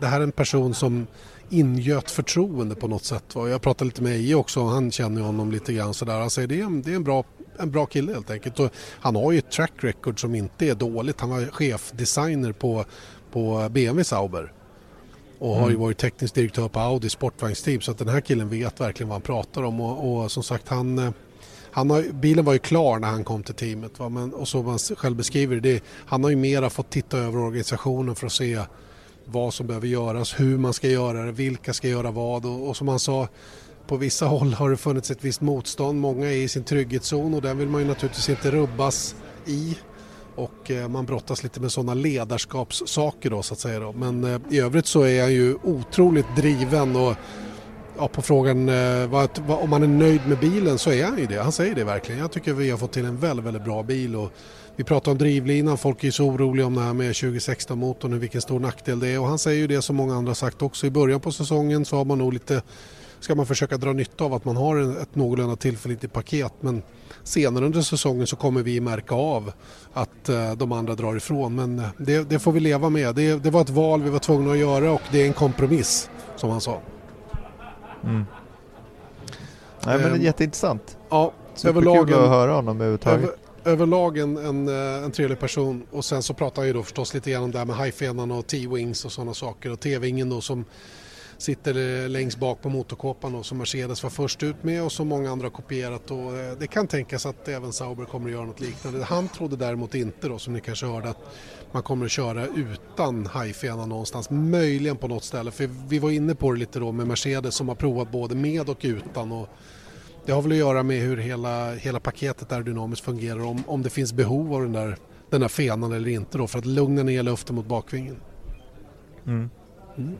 det här en person som ingöt förtroende på något sätt. Jag pratade lite med Eje också, han känner honom lite grann sådär. Han säger det är, en, det är en, bra, en bra kille helt enkelt. Och han har ju ett track record som inte är dåligt. Han var chefdesigner på, på BMW Sauber och mm. har ju mm. varit teknisk direktör på Audi sportvagnsteam så att den här killen vet verkligen vad han pratar om och, och som sagt han eh, han har, bilen var ju klar när han kom till teamet va? Men, och så man själv beskriver det, han har ju mera fått titta över organisationen för att se vad som behöver göras, hur man ska göra det, vilka ska göra vad och, och som han sa på vissa håll har det funnits ett visst motstånd, många är i sin trygghetszon och den vill man ju naturligtvis inte rubbas i och eh, man brottas lite med sådana ledarskapssaker då så att säga. Då. Men eh, i övrigt så är han ju otroligt driven och ja, på frågan eh, vad, vad, om man är nöjd med bilen så är han ju det. Han säger det verkligen. Jag tycker vi har fått till en väldigt, väldigt bra bil. Och vi pratar om drivlinan, folk är så oroliga om det här med 2016-motorn och vilken stor nackdel det är. Och han säger ju det som många andra sagt också. I början på säsongen så har man nog lite, ska man försöka dra nytta av att man har ett någorlunda tillförlitligt paket. Men senare under säsongen så kommer vi märka av att uh, de andra drar ifrån. Men uh, det, det, får vi leva med. Det, det var ett val vi var tvungna att göra och det är en kompromiss som han sa. Mm. Nej men det är ehm, jätteintressant. Ja, överlag att höra honom överhuvudtaget. Över, överlag en, en, eh, en trevlig person och sen så pratar han ju då förstås lite grann om det här med highfenan och T-wings och sådana saker och T-vingen då som sitter längst bak på motorkåpan och som Mercedes var först ut med och som många andra har kopierat och eh, det kan tänkas att även Sauber kommer att göra något liknande. Han trodde däremot inte då som ni kanske hörde att man kommer att köra utan hajfena någonstans, möjligen på något ställe. För vi var inne på det lite då med Mercedes som har provat både med och utan. Och det har väl att göra med hur hela, hela paketet aerodynamiskt fungerar, om, om det finns behov av den där, den där fenan eller inte då för att lugna ner luften mot bakvingen. Mm. Mm.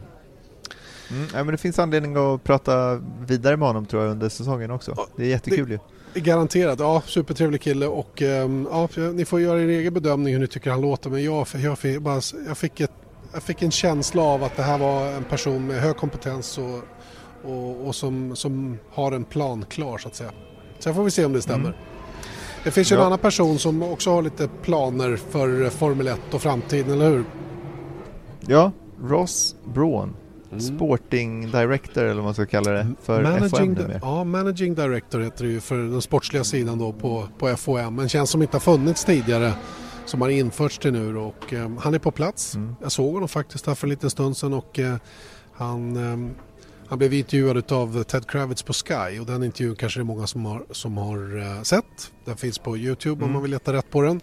Mm, ja, men det finns anledning att prata vidare med honom tror jag under säsongen också. Det är jättekul ju. Garanterat, ja supertrevlig kille och ehm, ja, ni får göra er egen bedömning hur ni tycker han låter men jag, jag, fick, bara, jag, fick ett, jag fick en känsla av att det här var en person med hög kompetens och, och, och som, som har en plan klar så att säga. Sen får vi se om det stämmer. Mm. Det finns ju ja. en annan person som också har lite planer för Formel 1 och framtiden, eller hur? Ja, Ross Braun. Mm. Sporting Director eller vad man ska kalla det för managing FOM. Ja, Managing Director heter det ju för den sportsliga sidan då på, på FOM. En tjänst som inte har funnits tidigare som har införts till nu och eh, han är på plats. Mm. Jag såg honom faktiskt här för en liten stund sedan och eh, han, eh, han blev intervjuad av Ted Kravitz på Sky och den intervjun kanske det är många som har, som har eh, sett. Den finns på Youtube mm. om man vill leta rätt på den.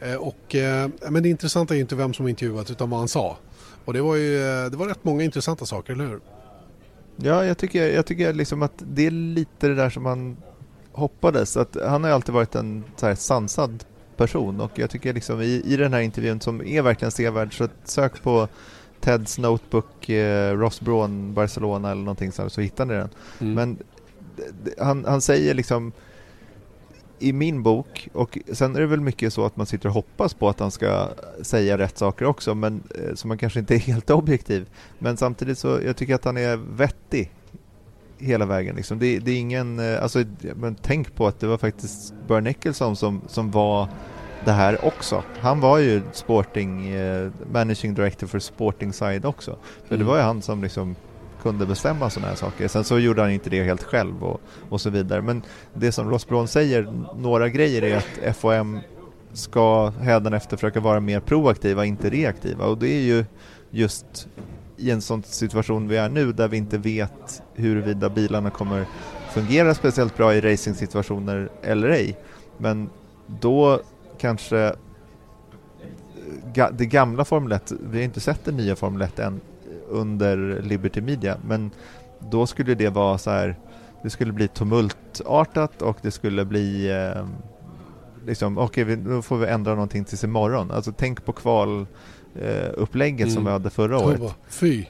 Eh, och, eh, men det intressanta är ju inte vem som intervjuat utan vad han sa. Och det var ju det var rätt många intressanta saker, eller hur? Ja, jag tycker, jag tycker liksom att det är lite det där som man hoppades. Att han har ju alltid varit en så här sansad person och jag tycker liksom i, i den här intervjun som är verkligen sevärd så sök på Teds Notebook, eh, Ross Braun, Barcelona eller någonting sånt så hittar ni den. Mm. Men han, han säger liksom i min bok, och sen är det väl mycket så att man sitter och hoppas på att han ska säga rätt saker också, men eh, så man kanske inte är helt objektiv. Men samtidigt så, jag tycker att han är vettig hela vägen. Liksom. Det, det, är ingen, eh, alltså, men tänk på att det var faktiskt Börn Eckelson som, som var det här också. Han var ju Sporting, eh, Managing Director för Sporting Side också. Mm. det var ju han som liksom kunde bestämma sådana här saker. Sen så gjorde han inte det helt själv och, och så vidare. Men det som Ross Brown säger, några grejer är att FOM ska hädanefter försöka vara mer proaktiva, inte reaktiva. Och det är ju just i en sån situation vi är nu där vi inte vet huruvida bilarna kommer fungera speciellt bra i racing-situationer eller ej. Men då kanske det gamla Formel 1, vi har inte sett den nya Formel 1 än under Liberty Media, men då skulle det vara så här, det skulle bli tumultartat och det skulle bli eh, liksom, okej, okay, då får vi ändra någonting tills imorgon. Alltså tänk på kval eh, upplägget mm. som vi hade förra året. Fy! Eh,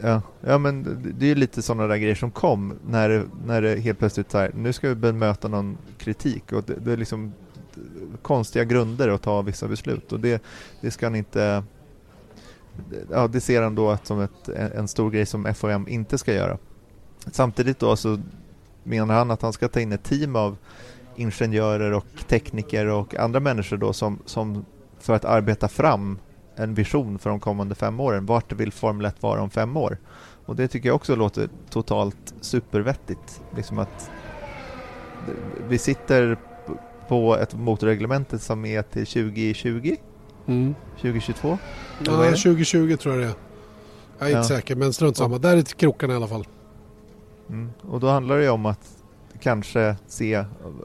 ja, ja, men det är lite sådana där grejer som kom när när det helt plötsligt så här, nu ska vi bemöta någon kritik och det, det är liksom konstiga grunder att ta vissa beslut och det, det ska inte ja, det ser han då som ett, en stor grej som FOM inte ska göra. Samtidigt då så menar han att han ska ta in ett team av ingenjörer och tekniker och andra människor då som, som för att arbeta fram en vision för de kommande fem åren. Vart vill Formel 1 vara om fem år? Och det tycker jag också låter totalt supervettigt. Liksom att vi sitter på ett motorreglemente som är till 2020 mm. 2022? Ja, 2020 tror jag det är. Jag är ja. inte säker men strunt samma. Där är krokarna i alla fall. Mm. Och då handlar det om att kanske se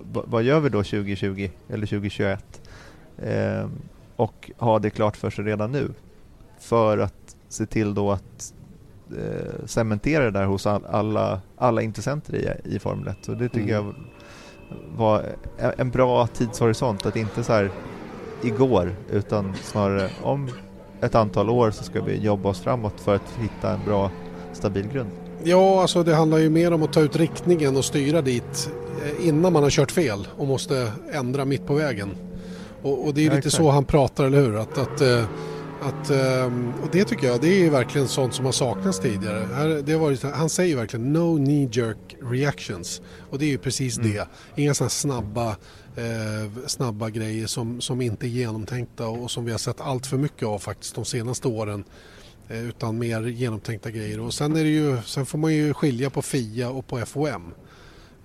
vad gör vi då 2020 eller 2021 eh, och ha det klart för sig redan nu för att se till då att eh, cementera det där hos all, alla, alla intressenter i, i Formel 1. Och det tycker mm. jag var en bra tidshorisont att inte så här igår utan snarare om ett antal år så ska vi jobba oss framåt för att hitta en bra stabil grund. Ja, alltså det handlar ju mer om att ta ut riktningen och styra dit eh, innan man har kört fel och måste ändra mitt på vägen. Och, och det är ja, lite exakt. så han pratar, eller hur? Att, att, eh, att, ehm, och det tycker jag, det är verkligen sånt som har saknats tidigare. Det har varit, han säger verkligen no knee jerk reactions. Och det är ju precis mm. det. Inga sådana snabba eh, snabba grejer som, som inte är genomtänkta och som vi har sett allt för mycket av faktiskt de senaste åren. Eh, utan mer genomtänkta grejer. Och sen, är det ju, sen får man ju skilja på FIA och på FOM.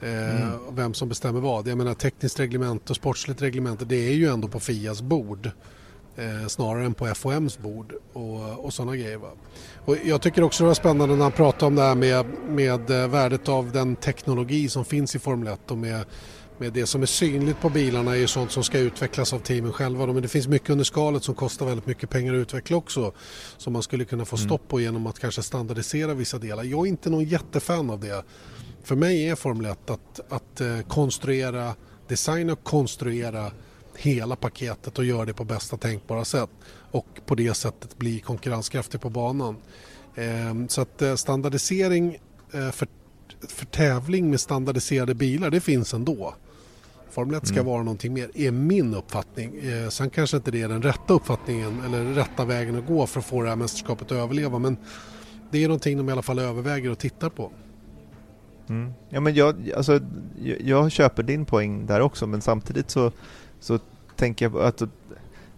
Eh, mm. Vem som bestämmer vad. Jag menar tekniskt reglement och sportsligt reglement det är ju ändå på FIAs bord. Eh, snarare än på FOMs bord och, och sådana grejer. Va? Och jag tycker också det var spännande när han pratade om det här med, med eh, värdet av den teknologi som finns i Formel 1 och med med det som är synligt på bilarna är ju sånt som ska utvecklas av teamen själva. Men det finns mycket under skalet som kostar väldigt mycket pengar att utveckla också. Som man skulle kunna få mm. stopp på genom att kanske standardisera vissa delar. Jag är inte någon jättefan av det. För mig är Formel 1 att, att eh, konstruera, designa och konstruera hela paketet och göra det på bästa tänkbara sätt och på det sättet bli konkurrenskraftig på banan. Eh, så att eh, standardisering eh, för, för tävling med standardiserade bilar det finns ändå. Formel 1 ska Mm. vara någonting mer, är min uppfattning. Eh, sen kanske inte det är den rätta uppfattningen eller rätta vägen att gå för att få det här mästerskapet att överleva men det är någonting de i alla fall överväger och tittar på. Mm. Ja, men jag, alltså, jag, jag köper din poäng där också men samtidigt så, så tänker jag att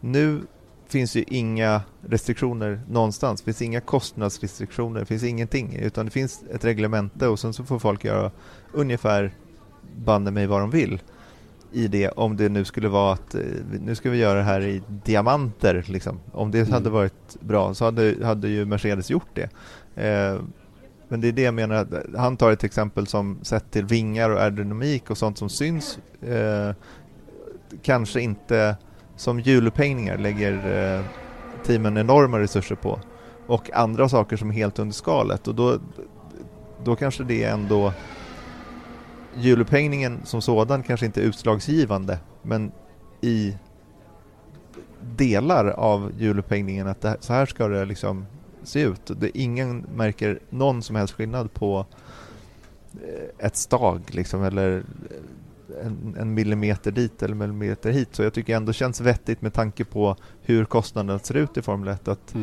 nu finns ju inga restriktioner någonstans. Det finns inga kostnadsrestriktioner, det finns ingenting utan det finns ett reglemente och sen så får folk göra ungefär banne mig vad de vill i det om det nu skulle vara att eh, nu ska vi göra det här i diamanter liksom. Om det hade Mm. varit bra så hade, hade ju Mercedes gjort det. Eh, men det är det jag menar, att han tar ett exempel som sett till vingar och aerodynamik och sånt som syns eh, kanske inte som hjulupphängningar lägger eh, teamen enorma resurser på och andra saker som är helt under skalet och då, då kanske det ändå hjulupphängningen som sådan kanske inte är utslagsgivande men i delar av hjulupphängningen att det, här- så här ska det liksom se ut. Det, ingen märker någon som helst skillnad på eh, ett stag liksom eller en, en millimeter dit eller millimeter hit. Så jag tycker ändå känns vettigt med tanke på hur kostnaden ser ut i Formel 1 att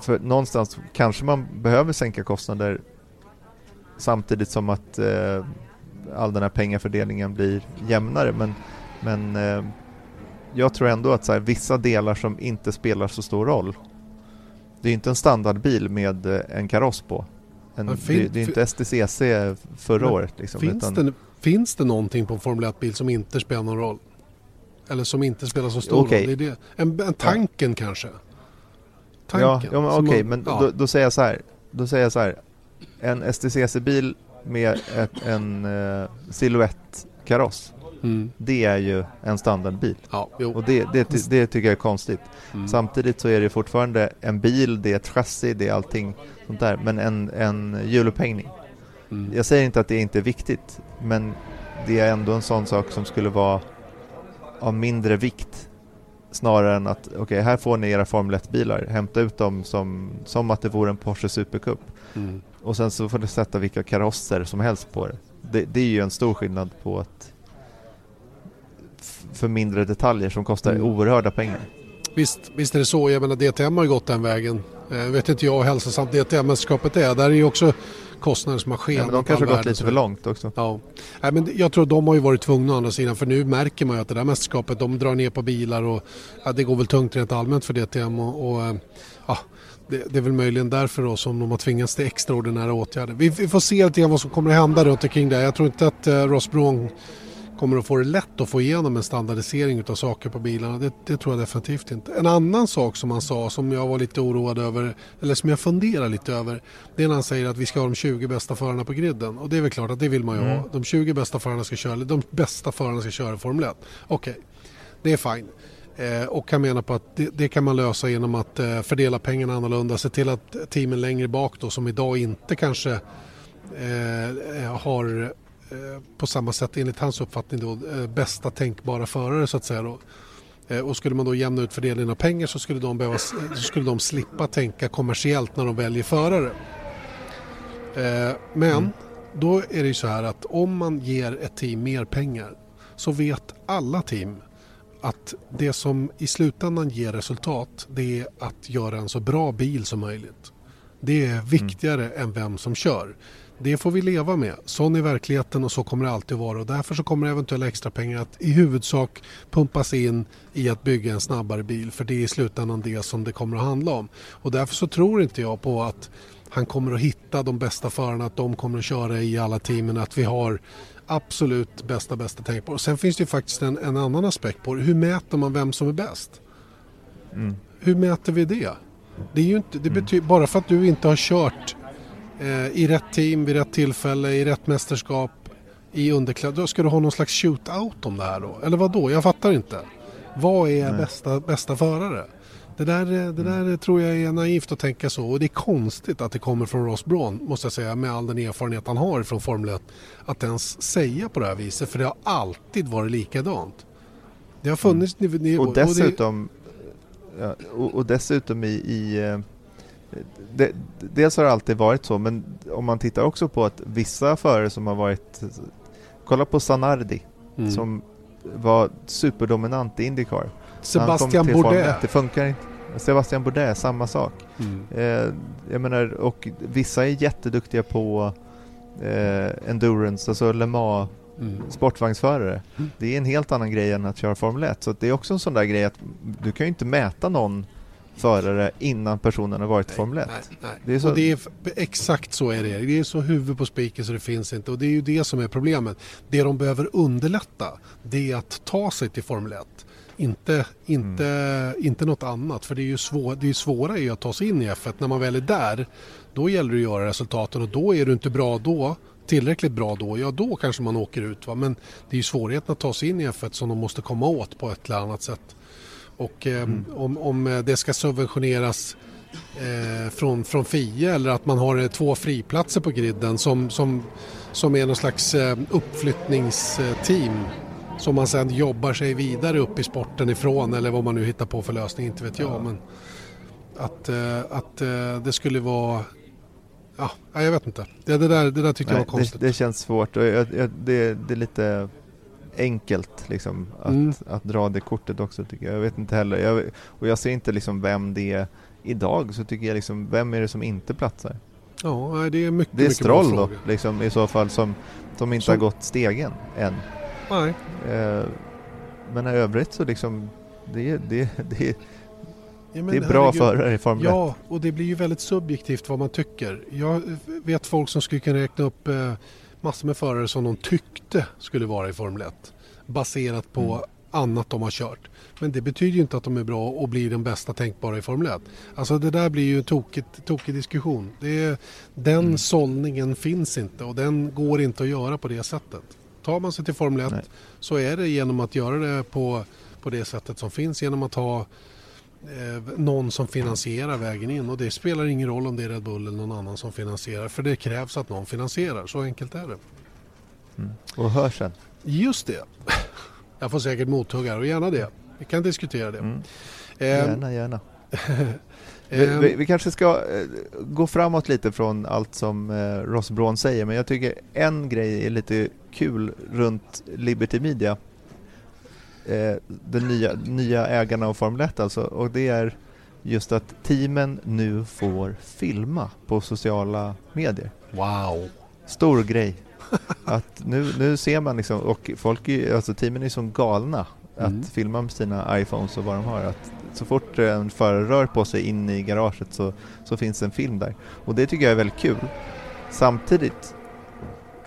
för någonstans kanske man behöver sänka kostnader samtidigt som att eh, all den här pengafördelningen blir jämnare men, men eh, jag tror ändå att så här, vissa delar som inte spelar så stor roll det är inte en standardbil med eh, en kaross på. En, Men fin- det, det är inte STCC förra året. Liksom, finns, utan, det, finns det någonting på en Formel 1-bil som inte spelar någon roll? Eller som inte spelar så stor Okej. roll? Det är det. En, en tanken kanske? Tanken. Ja, ja men okej, man- men ja. då, då säger jag så här. Då säger jag så här. En STCC-bil med ett, en uh, silhuettkaross. Mm. Det är ju en standardbil. Ja. Och det, det, det tycker jag är konstigt. Mm. Samtidigt så är det fortfarande en bil, det är ett chassi, det är allting sånt där. Men en, en hjulupphängning. Mm. Jag säger inte att det inte är viktigt, men det är ändå en sån sak som skulle vara av mindre vikt snarare än att okej, här får ni era Formel 1-bilar, hämta ut dem som, som att det vore en Porsche Supercup. Mm. Och sen så får ni sätta vilka karosser som helst på det. Det, det är ju en stor skillnad på att för mindre detaljer som kostar Mm. oerhörda pengar. Visst, visst är det så. Jag menar DTM har ju gått den vägen. Eh, vet inte jag hur hälsosamt DTM-mästerskapet är. Där är ju också kostnader som har skenat. Ja, men de kanske har gått lite för långt också. Ja. Nej, men jag tror de har ju varit tvungna å andra sidan för nu märker man ju att det där mästerskapet de drar ner på bilar och ja, det går väl tungt rent allmänt för DTM och, och eh, ja, det, det är väl möjligen därför då som de har tvingats till extraordinära åtgärder. Vi, vi får se lite grann vad som kommer att hända runt omkring det. Jag tror inte att eh, Ross Braun kommer att få det lätt att få igenom en standardisering av saker på bilarna. Det, det tror jag definitivt inte. En annan sak som han sa som jag var lite oroad över, eller som jag funderar lite över, det är när han säger att vi ska ha de 20 bästa förarna på griden. Och det är väl klart att det vill man ju Mm. ha. De 20 bästa förarna ska köra, de bästa förarna ska köra Formel 1. Okej, det är fine. Eh, och han menar på att det, det kan man lösa genom att eh, fördela pengarna annorlunda, se till att teamen längre bak då som idag inte kanske eh, har eh, på samma sätt enligt hans uppfattning då eh, bästa tänkbara förare så att säga då. Eh, Och skulle man då jämna ut fördelningen av pengar så skulle de, behöva, så skulle de slippa tänka kommersiellt när de väljer förare. Eh, Men då är det ju så här att om man ger ett team mer pengar så vet alla team att det som i slutändan ger resultat det är att göra en så bra bil som möjligt. Det är viktigare än vem som kör. Det får vi leva med. Sån är verkligheten och så kommer det alltid vara. Och därför så kommer eventuella extra pengar att i huvudsak pumpas in i att bygga en snabbare bil. För det är i slutändan det som det kommer att handla om. Och därför så tror inte jag på att han kommer att hitta de bästa förarna, att de kommer att köra i alla teamen, att vi har absolut bästa, bästa tänk på. Och sen finns det ju faktiskt en, en annan aspekt på det. Hur mäter man vem som är bäst? Mm. Hur mäter vi det? Det är ju inte, det betyder, bara för att du inte har kört eh, i rätt team, vid rätt tillfälle, i rätt mästerskap, i underkläder. Då ska du ha någon slags shootout om det här då? Eller vad då? Jag fattar inte. Vad är Nej. bästa, bästa förare? Det där, eh, det där tror jag är naivt att tänka så och det är konstigt att det kommer från Ross Braun måste jag säga med all den erfarenhet han har från Formel 1 att ens säga på det här viset för det har alltid varit likadant. Det har funnits mm. nivåer. Och dessutom, ja, och, och, dessutom i, i eh, det, dels har det alltid varit så, men om man tittar också på att vissa förare som har varit, kolla på Sanardi, mm. som var superdominant i Indycar. Sebastian Bourdais. Det funkar inte. Sebastian Bourdais, samma sak. Mm. Eh, jag menar, och vissa är jätteduktiga på eh, endurance, alltså Le Mans mm. sportvagnsförare. Mm. Det är en helt annan grej än att köra Formel 1. Så det är också en sån där grej att du kan ju inte mäta någon förare innan personen har varit i Formel 1. Nej, nej. Det är så... Och det är, exakt så är det. Det är så huvud på spiken så det finns inte. Och det är ju det som är problemet. Det de behöver underlätta det är att ta sig till Formel 1. Inte, inte, mm. inte något annat. För det är ju svår, det är svåra är att ta sig in i F1. När man väl är där, då gäller det att göra resultaten och då är du inte bra då tillräckligt bra då, ja då kanske man åker ut. Va? Men det är ju svårigheten att ta sig in i F1 som de måste komma åt på ett eller annat sätt. Och eh, mm. om, om det ska subventioneras eh, från, från FIA eller att man har eh, två friplatser på griden som, som, som är någon slags eh, uppflyttningsteam som man sedan jobbar sig vidare upp i sporten ifrån eller vad man nu hittar på för lösning, inte vet jag. Ja. Men att, eh, att eh, det skulle vara Ja, jag vet inte. Det, det, där, det där tyckte Nej, jag var konstigt. Det, det känns svårt och jag, jag, det, det är lite enkelt liksom, att, mm. att dra det kortet också tycker jag. Jag vet inte heller. Jag, och jag ser inte liksom vem det är idag så tycker jag liksom, vem är det som inte platsar? Ja, det är mycket Det är mycket Stroll då, liksom, i så fall som, som inte som... har gått stegen än. Nej. Eh, men i övrigt så liksom, det, det, det, Ja, det är bra herregud, förare i Formel 1. Ja, och det blir ju väldigt subjektivt vad man tycker. Jag vet folk som skulle kunna räkna upp eh, massor med förare som de tyckte skulle vara i Formel 1. Baserat på mm. annat de har kört. Men det betyder ju inte att de är bra och blir den bästa tänkbara i Formel 1. Alltså det där blir ju en tokig, tokig diskussion. Det är, den mm. sållningen finns inte och den går inte att göra på det sättet. Tar man sig till Formel 1 Nej. så är det genom att göra det på, på det sättet som finns. Genom att ha eh, någon som finansierar vägen in och det spelar ingen roll om det är Red Bull eller någon annan som finansierar för det krävs att någon finansierar, så enkelt är det. Mm. Och hörseln? Just det. Jag får säkert mothuggar och gärna det. Vi kan diskutera det. Mm. Gärna, eh, gärna. vi, vi, vi, kanske ska eh, gå framåt lite från allt som eh, Ross Braun säger men jag tycker en grej är lite kul runt Liberty Media eh, de nya, nya ägarna av Formel 1 alltså. Och det är just att teamen nu får filma på sociala medier. Wow! Stor grej. Att nu, nu ser man liksom, och folk är, alltså teamen är så galna att mm. filma med sina iPhones och vad de har. Att så fort en förare rör på sig in i garaget så, så finns en film där. Och det tycker jag är väldigt kul. Samtidigt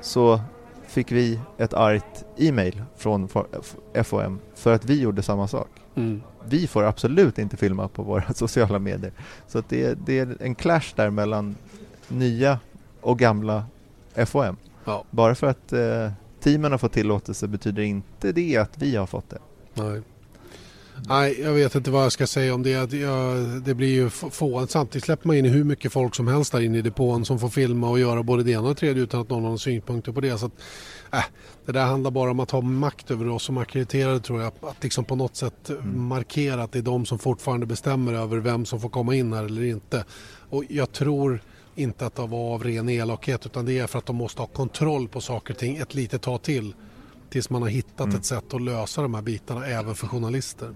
så fick vi ett argt e-mail från FOM för att vi gjorde samma sak. Mm. Vi får absolut inte filma på våra sociala medier. Så att det, är, det är en clash där mellan nya och gamla FOM. Ja. Bara för att eh, teamen har fått tillåtelse betyder inte det att vi har fått det. Nej. Nej, jag vet inte vad jag ska säga om det. Det blir ju få. Samtidigt släpper man in hur mycket folk som helst där inne i depån som får filma och göra både det ena och det tredje utan att någon har synpunkter på det. Så att, äh, det där handlar bara om att ha makt över oss som ackrediterade tror jag. Att liksom på något sätt mm. markera att det är de som fortfarande bestämmer över vem som får komma in här eller inte. Och jag tror inte att det var av ren elakhet utan det är för att de måste ha kontroll på saker och ting ett litet tag till tills man har hittat mm. ett sätt att lösa de här bitarna även för journalister.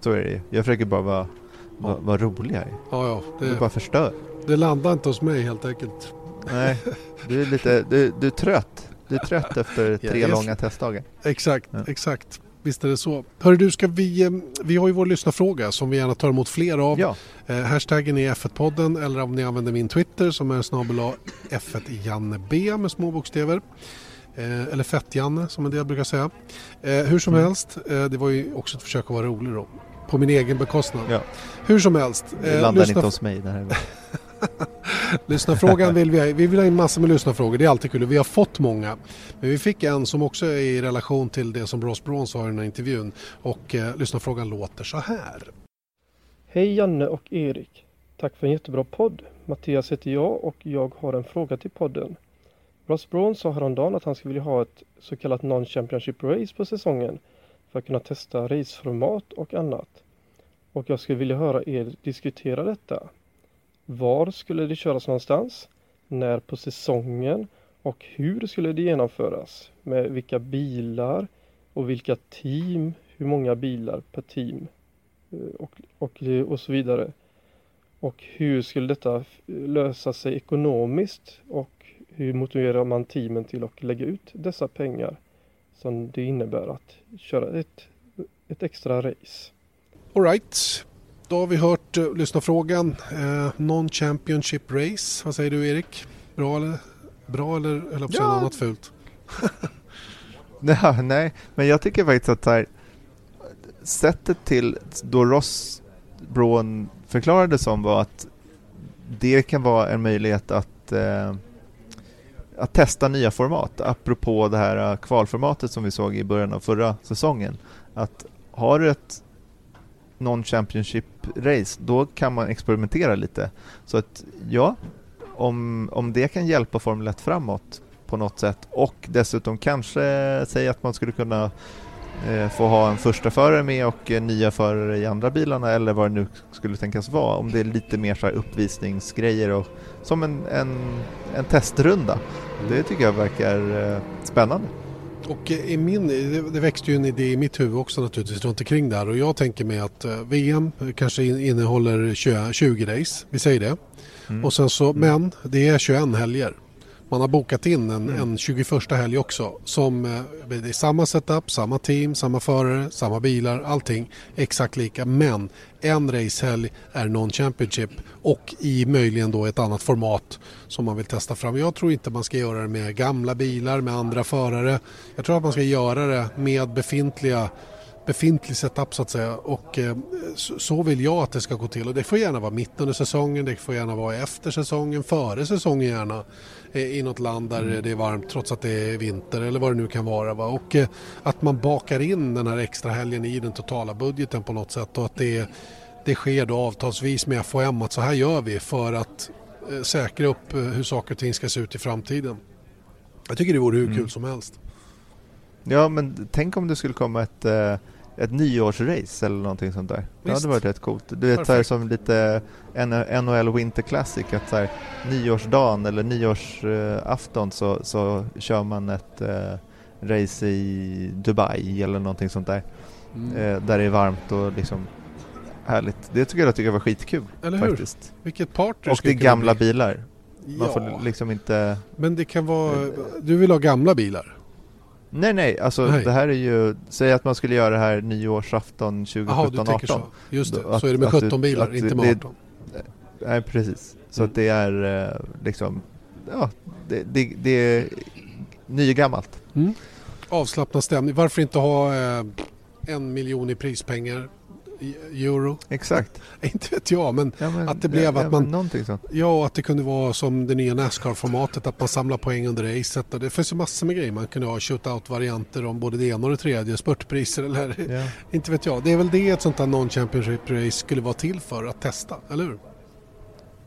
Så är det Jag försöker bara vara, vara, vara rolig här. Ja, ja. Det, du bara förstör. Det landar inte hos mig helt enkelt. Nej, du är lite, du, du är trött. Du är trött efter tre yes. långa testdagar. Exakt, ja. exakt. Visst är det så. Hörru du, ska vi, eh, vi har ju vår lyssnarfråga som vi gärna tar emot fler av. Ja. Eh, hashtaggen är F1-podden eller om ni använder min Twitter som är snabel F1 Janne B med små bokstäver. Eh, eller Fett-Janne som en del brukar säga. Eh, hur som mm. helst, eh, det var ju också ett försök att vara rolig då. På min egen bekostnad. Ja. Hur som helst. Det landar lyssna... inte hos mig det här Lyssnarfrågan vill vi ha. Vi vill ha in massor med lyssnarfrågor. Det är alltid kul. Vi har fått många. Men vi fick en som också är i relation till det som Ross Braun sa i den här intervjun. Och eh, lyssnarfrågan låter så här. Hej Janne och Erik. Tack för en jättebra podd. Mattias heter jag och jag har en fråga till podden. Ross Braun sa häromdagen att han skulle vilja ha ett så kallat Non-Championship Race på säsongen för att kunna testa raceformat och annat. Och jag skulle vilja höra er diskutera detta. Var skulle det köras någonstans? När på säsongen? Och hur skulle det genomföras? Med vilka bilar? Och vilka team? Hur många bilar per team? Eh, och, och, eh, och så vidare. Och hur skulle detta lösa sig ekonomiskt? Och hur motiverar man teamen till att lägga ut dessa pengar som det innebär att köra ett, ett extra race? Alright, då har vi hört uh, lyssnarfrågan. Uh, Non-Championship Race, vad säger du Erik? Bra eller, bra eller, eller ja. Ja. något fult? Ja, nej, men jag tycker faktiskt att här, sättet till då Ross Braun förklarade som var att det kan vara en möjlighet att, eh, att testa nya format, apropå det här äh, kvalformatet som vi såg i början av förra säsongen. Att har du ett non-championship race, då kan man experimentera lite. Så att ja, om, om det kan hjälpa Formel 1 framåt på något sätt och dessutom kanske säga att man skulle kunna få ha en första förare med och eh, nya förare i andra bilarna eller vad det nu skulle tänkas vara. Om det är lite mer så uppvisningsgrejer och som en, en, en testrunda. Det tycker jag verkar eh, spännande. Och i min, det- växte ju en idé i mitt huvud också naturligtvis runt omkring där och jag tänker mig att eh, VM kanske in- innehåller 20, 20 race, vi säger det. Mm. Och sen så, men det är 21 helger. Man har bokat in en, Mm. en 21 helg också. Som, eh, det är samma setup, samma team, samma förare, samma bilar, allting exakt lika. Men en racehelg är non-championship och i möjligen då ett annat format som man vill testa fram. Jag tror inte man ska göra det med gamla bilar, med andra förare. Jag tror att man ska göra det med befintliga befintlig setup så att säga och eh, så, så vill jag att det ska gå till och det får gärna vara mitt under säsongen, det får gärna vara efter säsongen, före säsongen gärna eh, i något land där det är varmt trots att det är vinter eller vad det nu kan vara. Va? Och eh, att man bakar in den här extra helgen i den totala budgeten på något sätt och att det, det sker då avtalsvis med FHM att så här gör vi för att säkra upp hur saker och ting ska se ut i framtiden. Jag tycker det vore hur Mm. kul som helst. Ja, men tänk om det skulle komma ett, ett nyårsrace eller någonting sånt där. Det Visst. hade varit rätt coolt. Du vet så här, Perfekt. som lite NHL Winter Classic, att så här, nyårsdagen eller nyårsafton så, så kör man ett eh, race i Dubai eller någonting sånt där. Mm. Eh, där det är varmt och liksom härligt. Det tycker jag, tycker jag var skitkul Eller hur? faktiskt. Vilket party Och det är gamla bli. bilar. Man Ja. får liksom inte... Men det kan vara... Du vill ha gamla bilar? Nej, nej, alltså Nej. det här är ju, säg att man skulle göra det här nyårsafton 2017 Jaha, du tänker 18. så. Just det, Då- så är det med att du- 17 bilar, att inte med det- 18. Nej, precis. Så Mm. att det är eh, liksom, ja, det, det, det är nygammalt. Mm. Avslappnad stämning. Varför inte ha eh, en miljon i prispengar? Euro? Exakt. inte vet jag, men, Ja, men- att det blev ja, att ja, man... Ja, och att det kunde vara som det nya Nascar-formatet, att man samlar poäng under racet. Det finns ju massor med grejer. Man kunde ha shootout-varianter om både det ena och det tredje, spurtpriser eller... Ja. inte vet jag. Det är väl det ett sånt här non-championship race skulle vara till för, att testa, eller hur?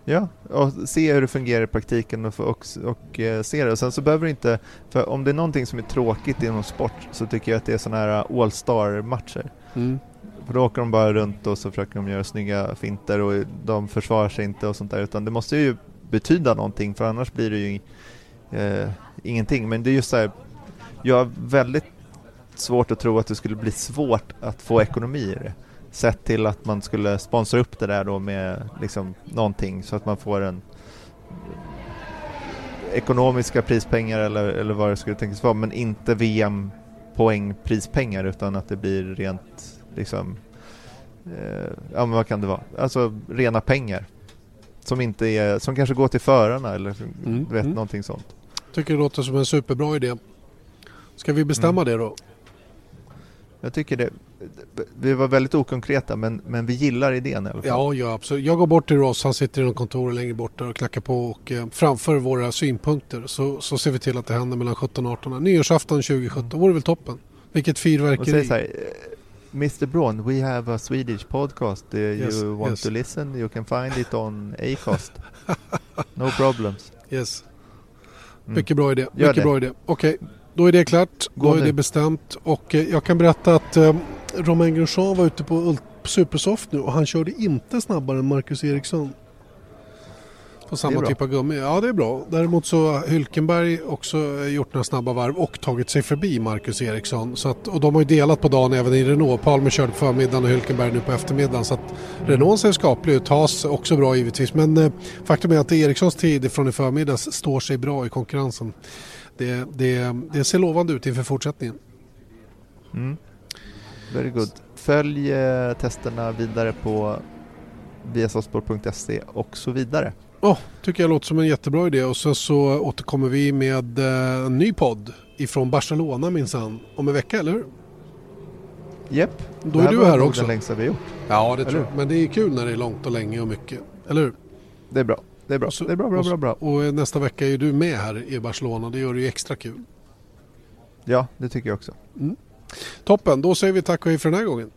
Ja, och se hur det fungerar i praktiken och, och, och eh, se det. Och sen så behöver det inte, för om det är någonting som är tråkigt inom sport så tycker jag att det är sådana här All-Star-matcher. Mm. För då åker de bara runt och så försöker de göra snygga finter och de försvarar sig inte och sånt där utan det måste ju betyda någonting för annars blir det ju eh, ingenting. Men det är just så här, jag har väldigt svårt att tro att det skulle bli svårt att få ekonomi i det. Sett till att man skulle sponsra upp det där då med liksom någonting så att man får en ekonomiska prispengar eller, eller vad det skulle tänkas vara men inte VM poängprispengar utan att det blir rent liksom eh, ja men vad kan det vara? Alltså rena pengar som inte är, som kanske går till förarna eller Mm, vet mm. någonting sånt. Tycker det låter som en superbra idé. Ska vi bestämma Mm. det då? Jag tycker det, vi var väldigt okonkreta men, men vi gillar idén i alla fall. Ja, ja, absolut. Jag går bort till Ross, han sitter i någon kontor längre bort där och knackar på och eh, framför våra synpunkter så, så ser vi till att det händer mellan 17 och 18. Nyårsafton 2017 vore väl toppen. Vilket Och säg fyrverkeri. så här, Mr Braun, we have a Swedish podcast. Uh, Yes, you want yes. to listen? You can find it on Acast. no problems. Yes. Mm. Mycket bra idé. Gör Mycket det. bra idé. Okej, Då är det klart, Gå då är nu. det bestämt och eh, jag kan berätta att eh, Romain Grosjean var ute på Supersoft nu och han körde inte snabbare än Marcus Eriksson. På samma typ av gummi. Ja det är bra. Däremot så har Hülkenberg också gjort några snabba varv och tagit sig förbi Marcus Eriksson. Så att, och de har ju delat på dagen även i Renault. Palmer körde på förmiddagen och Hülkenberg nu på eftermiddagen. Så att Renault ser skaplig ut. Tas också bra givetvis. Men eh, faktum är att Erikssons tid från i förmiddags står sig bra i konkurrensen. Det, det, det ser lovande ut inför fortsättningen. Mm. Very good. Följ eh, testerna vidare på viasosport.se och så vidare. Ja, tycker jag låter som en jättebra idé och sen så återkommer vi med eh, en ny podd ifrån Barcelona minsann om en vecka, eller hur? Japp. Då Det är du här också. den längsta vi gjort. Ja, det tror jag. Men det är kul när det är långt och länge och mycket. Eller hur? Det är bra. Det är bra. det är bra, bra, och, så- bra, bra. och eh, nästa vecka är du med här i Barcelona. Det gör det ju extra kul. Ja, det tycker jag också. Toppen, då säger vi tack och hej för den här gången.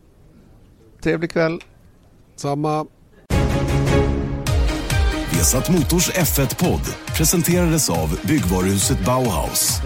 Trevlig kväll. Samma. Vesat Motors F1-podd presenterades av byggvaruhuset Bauhaus.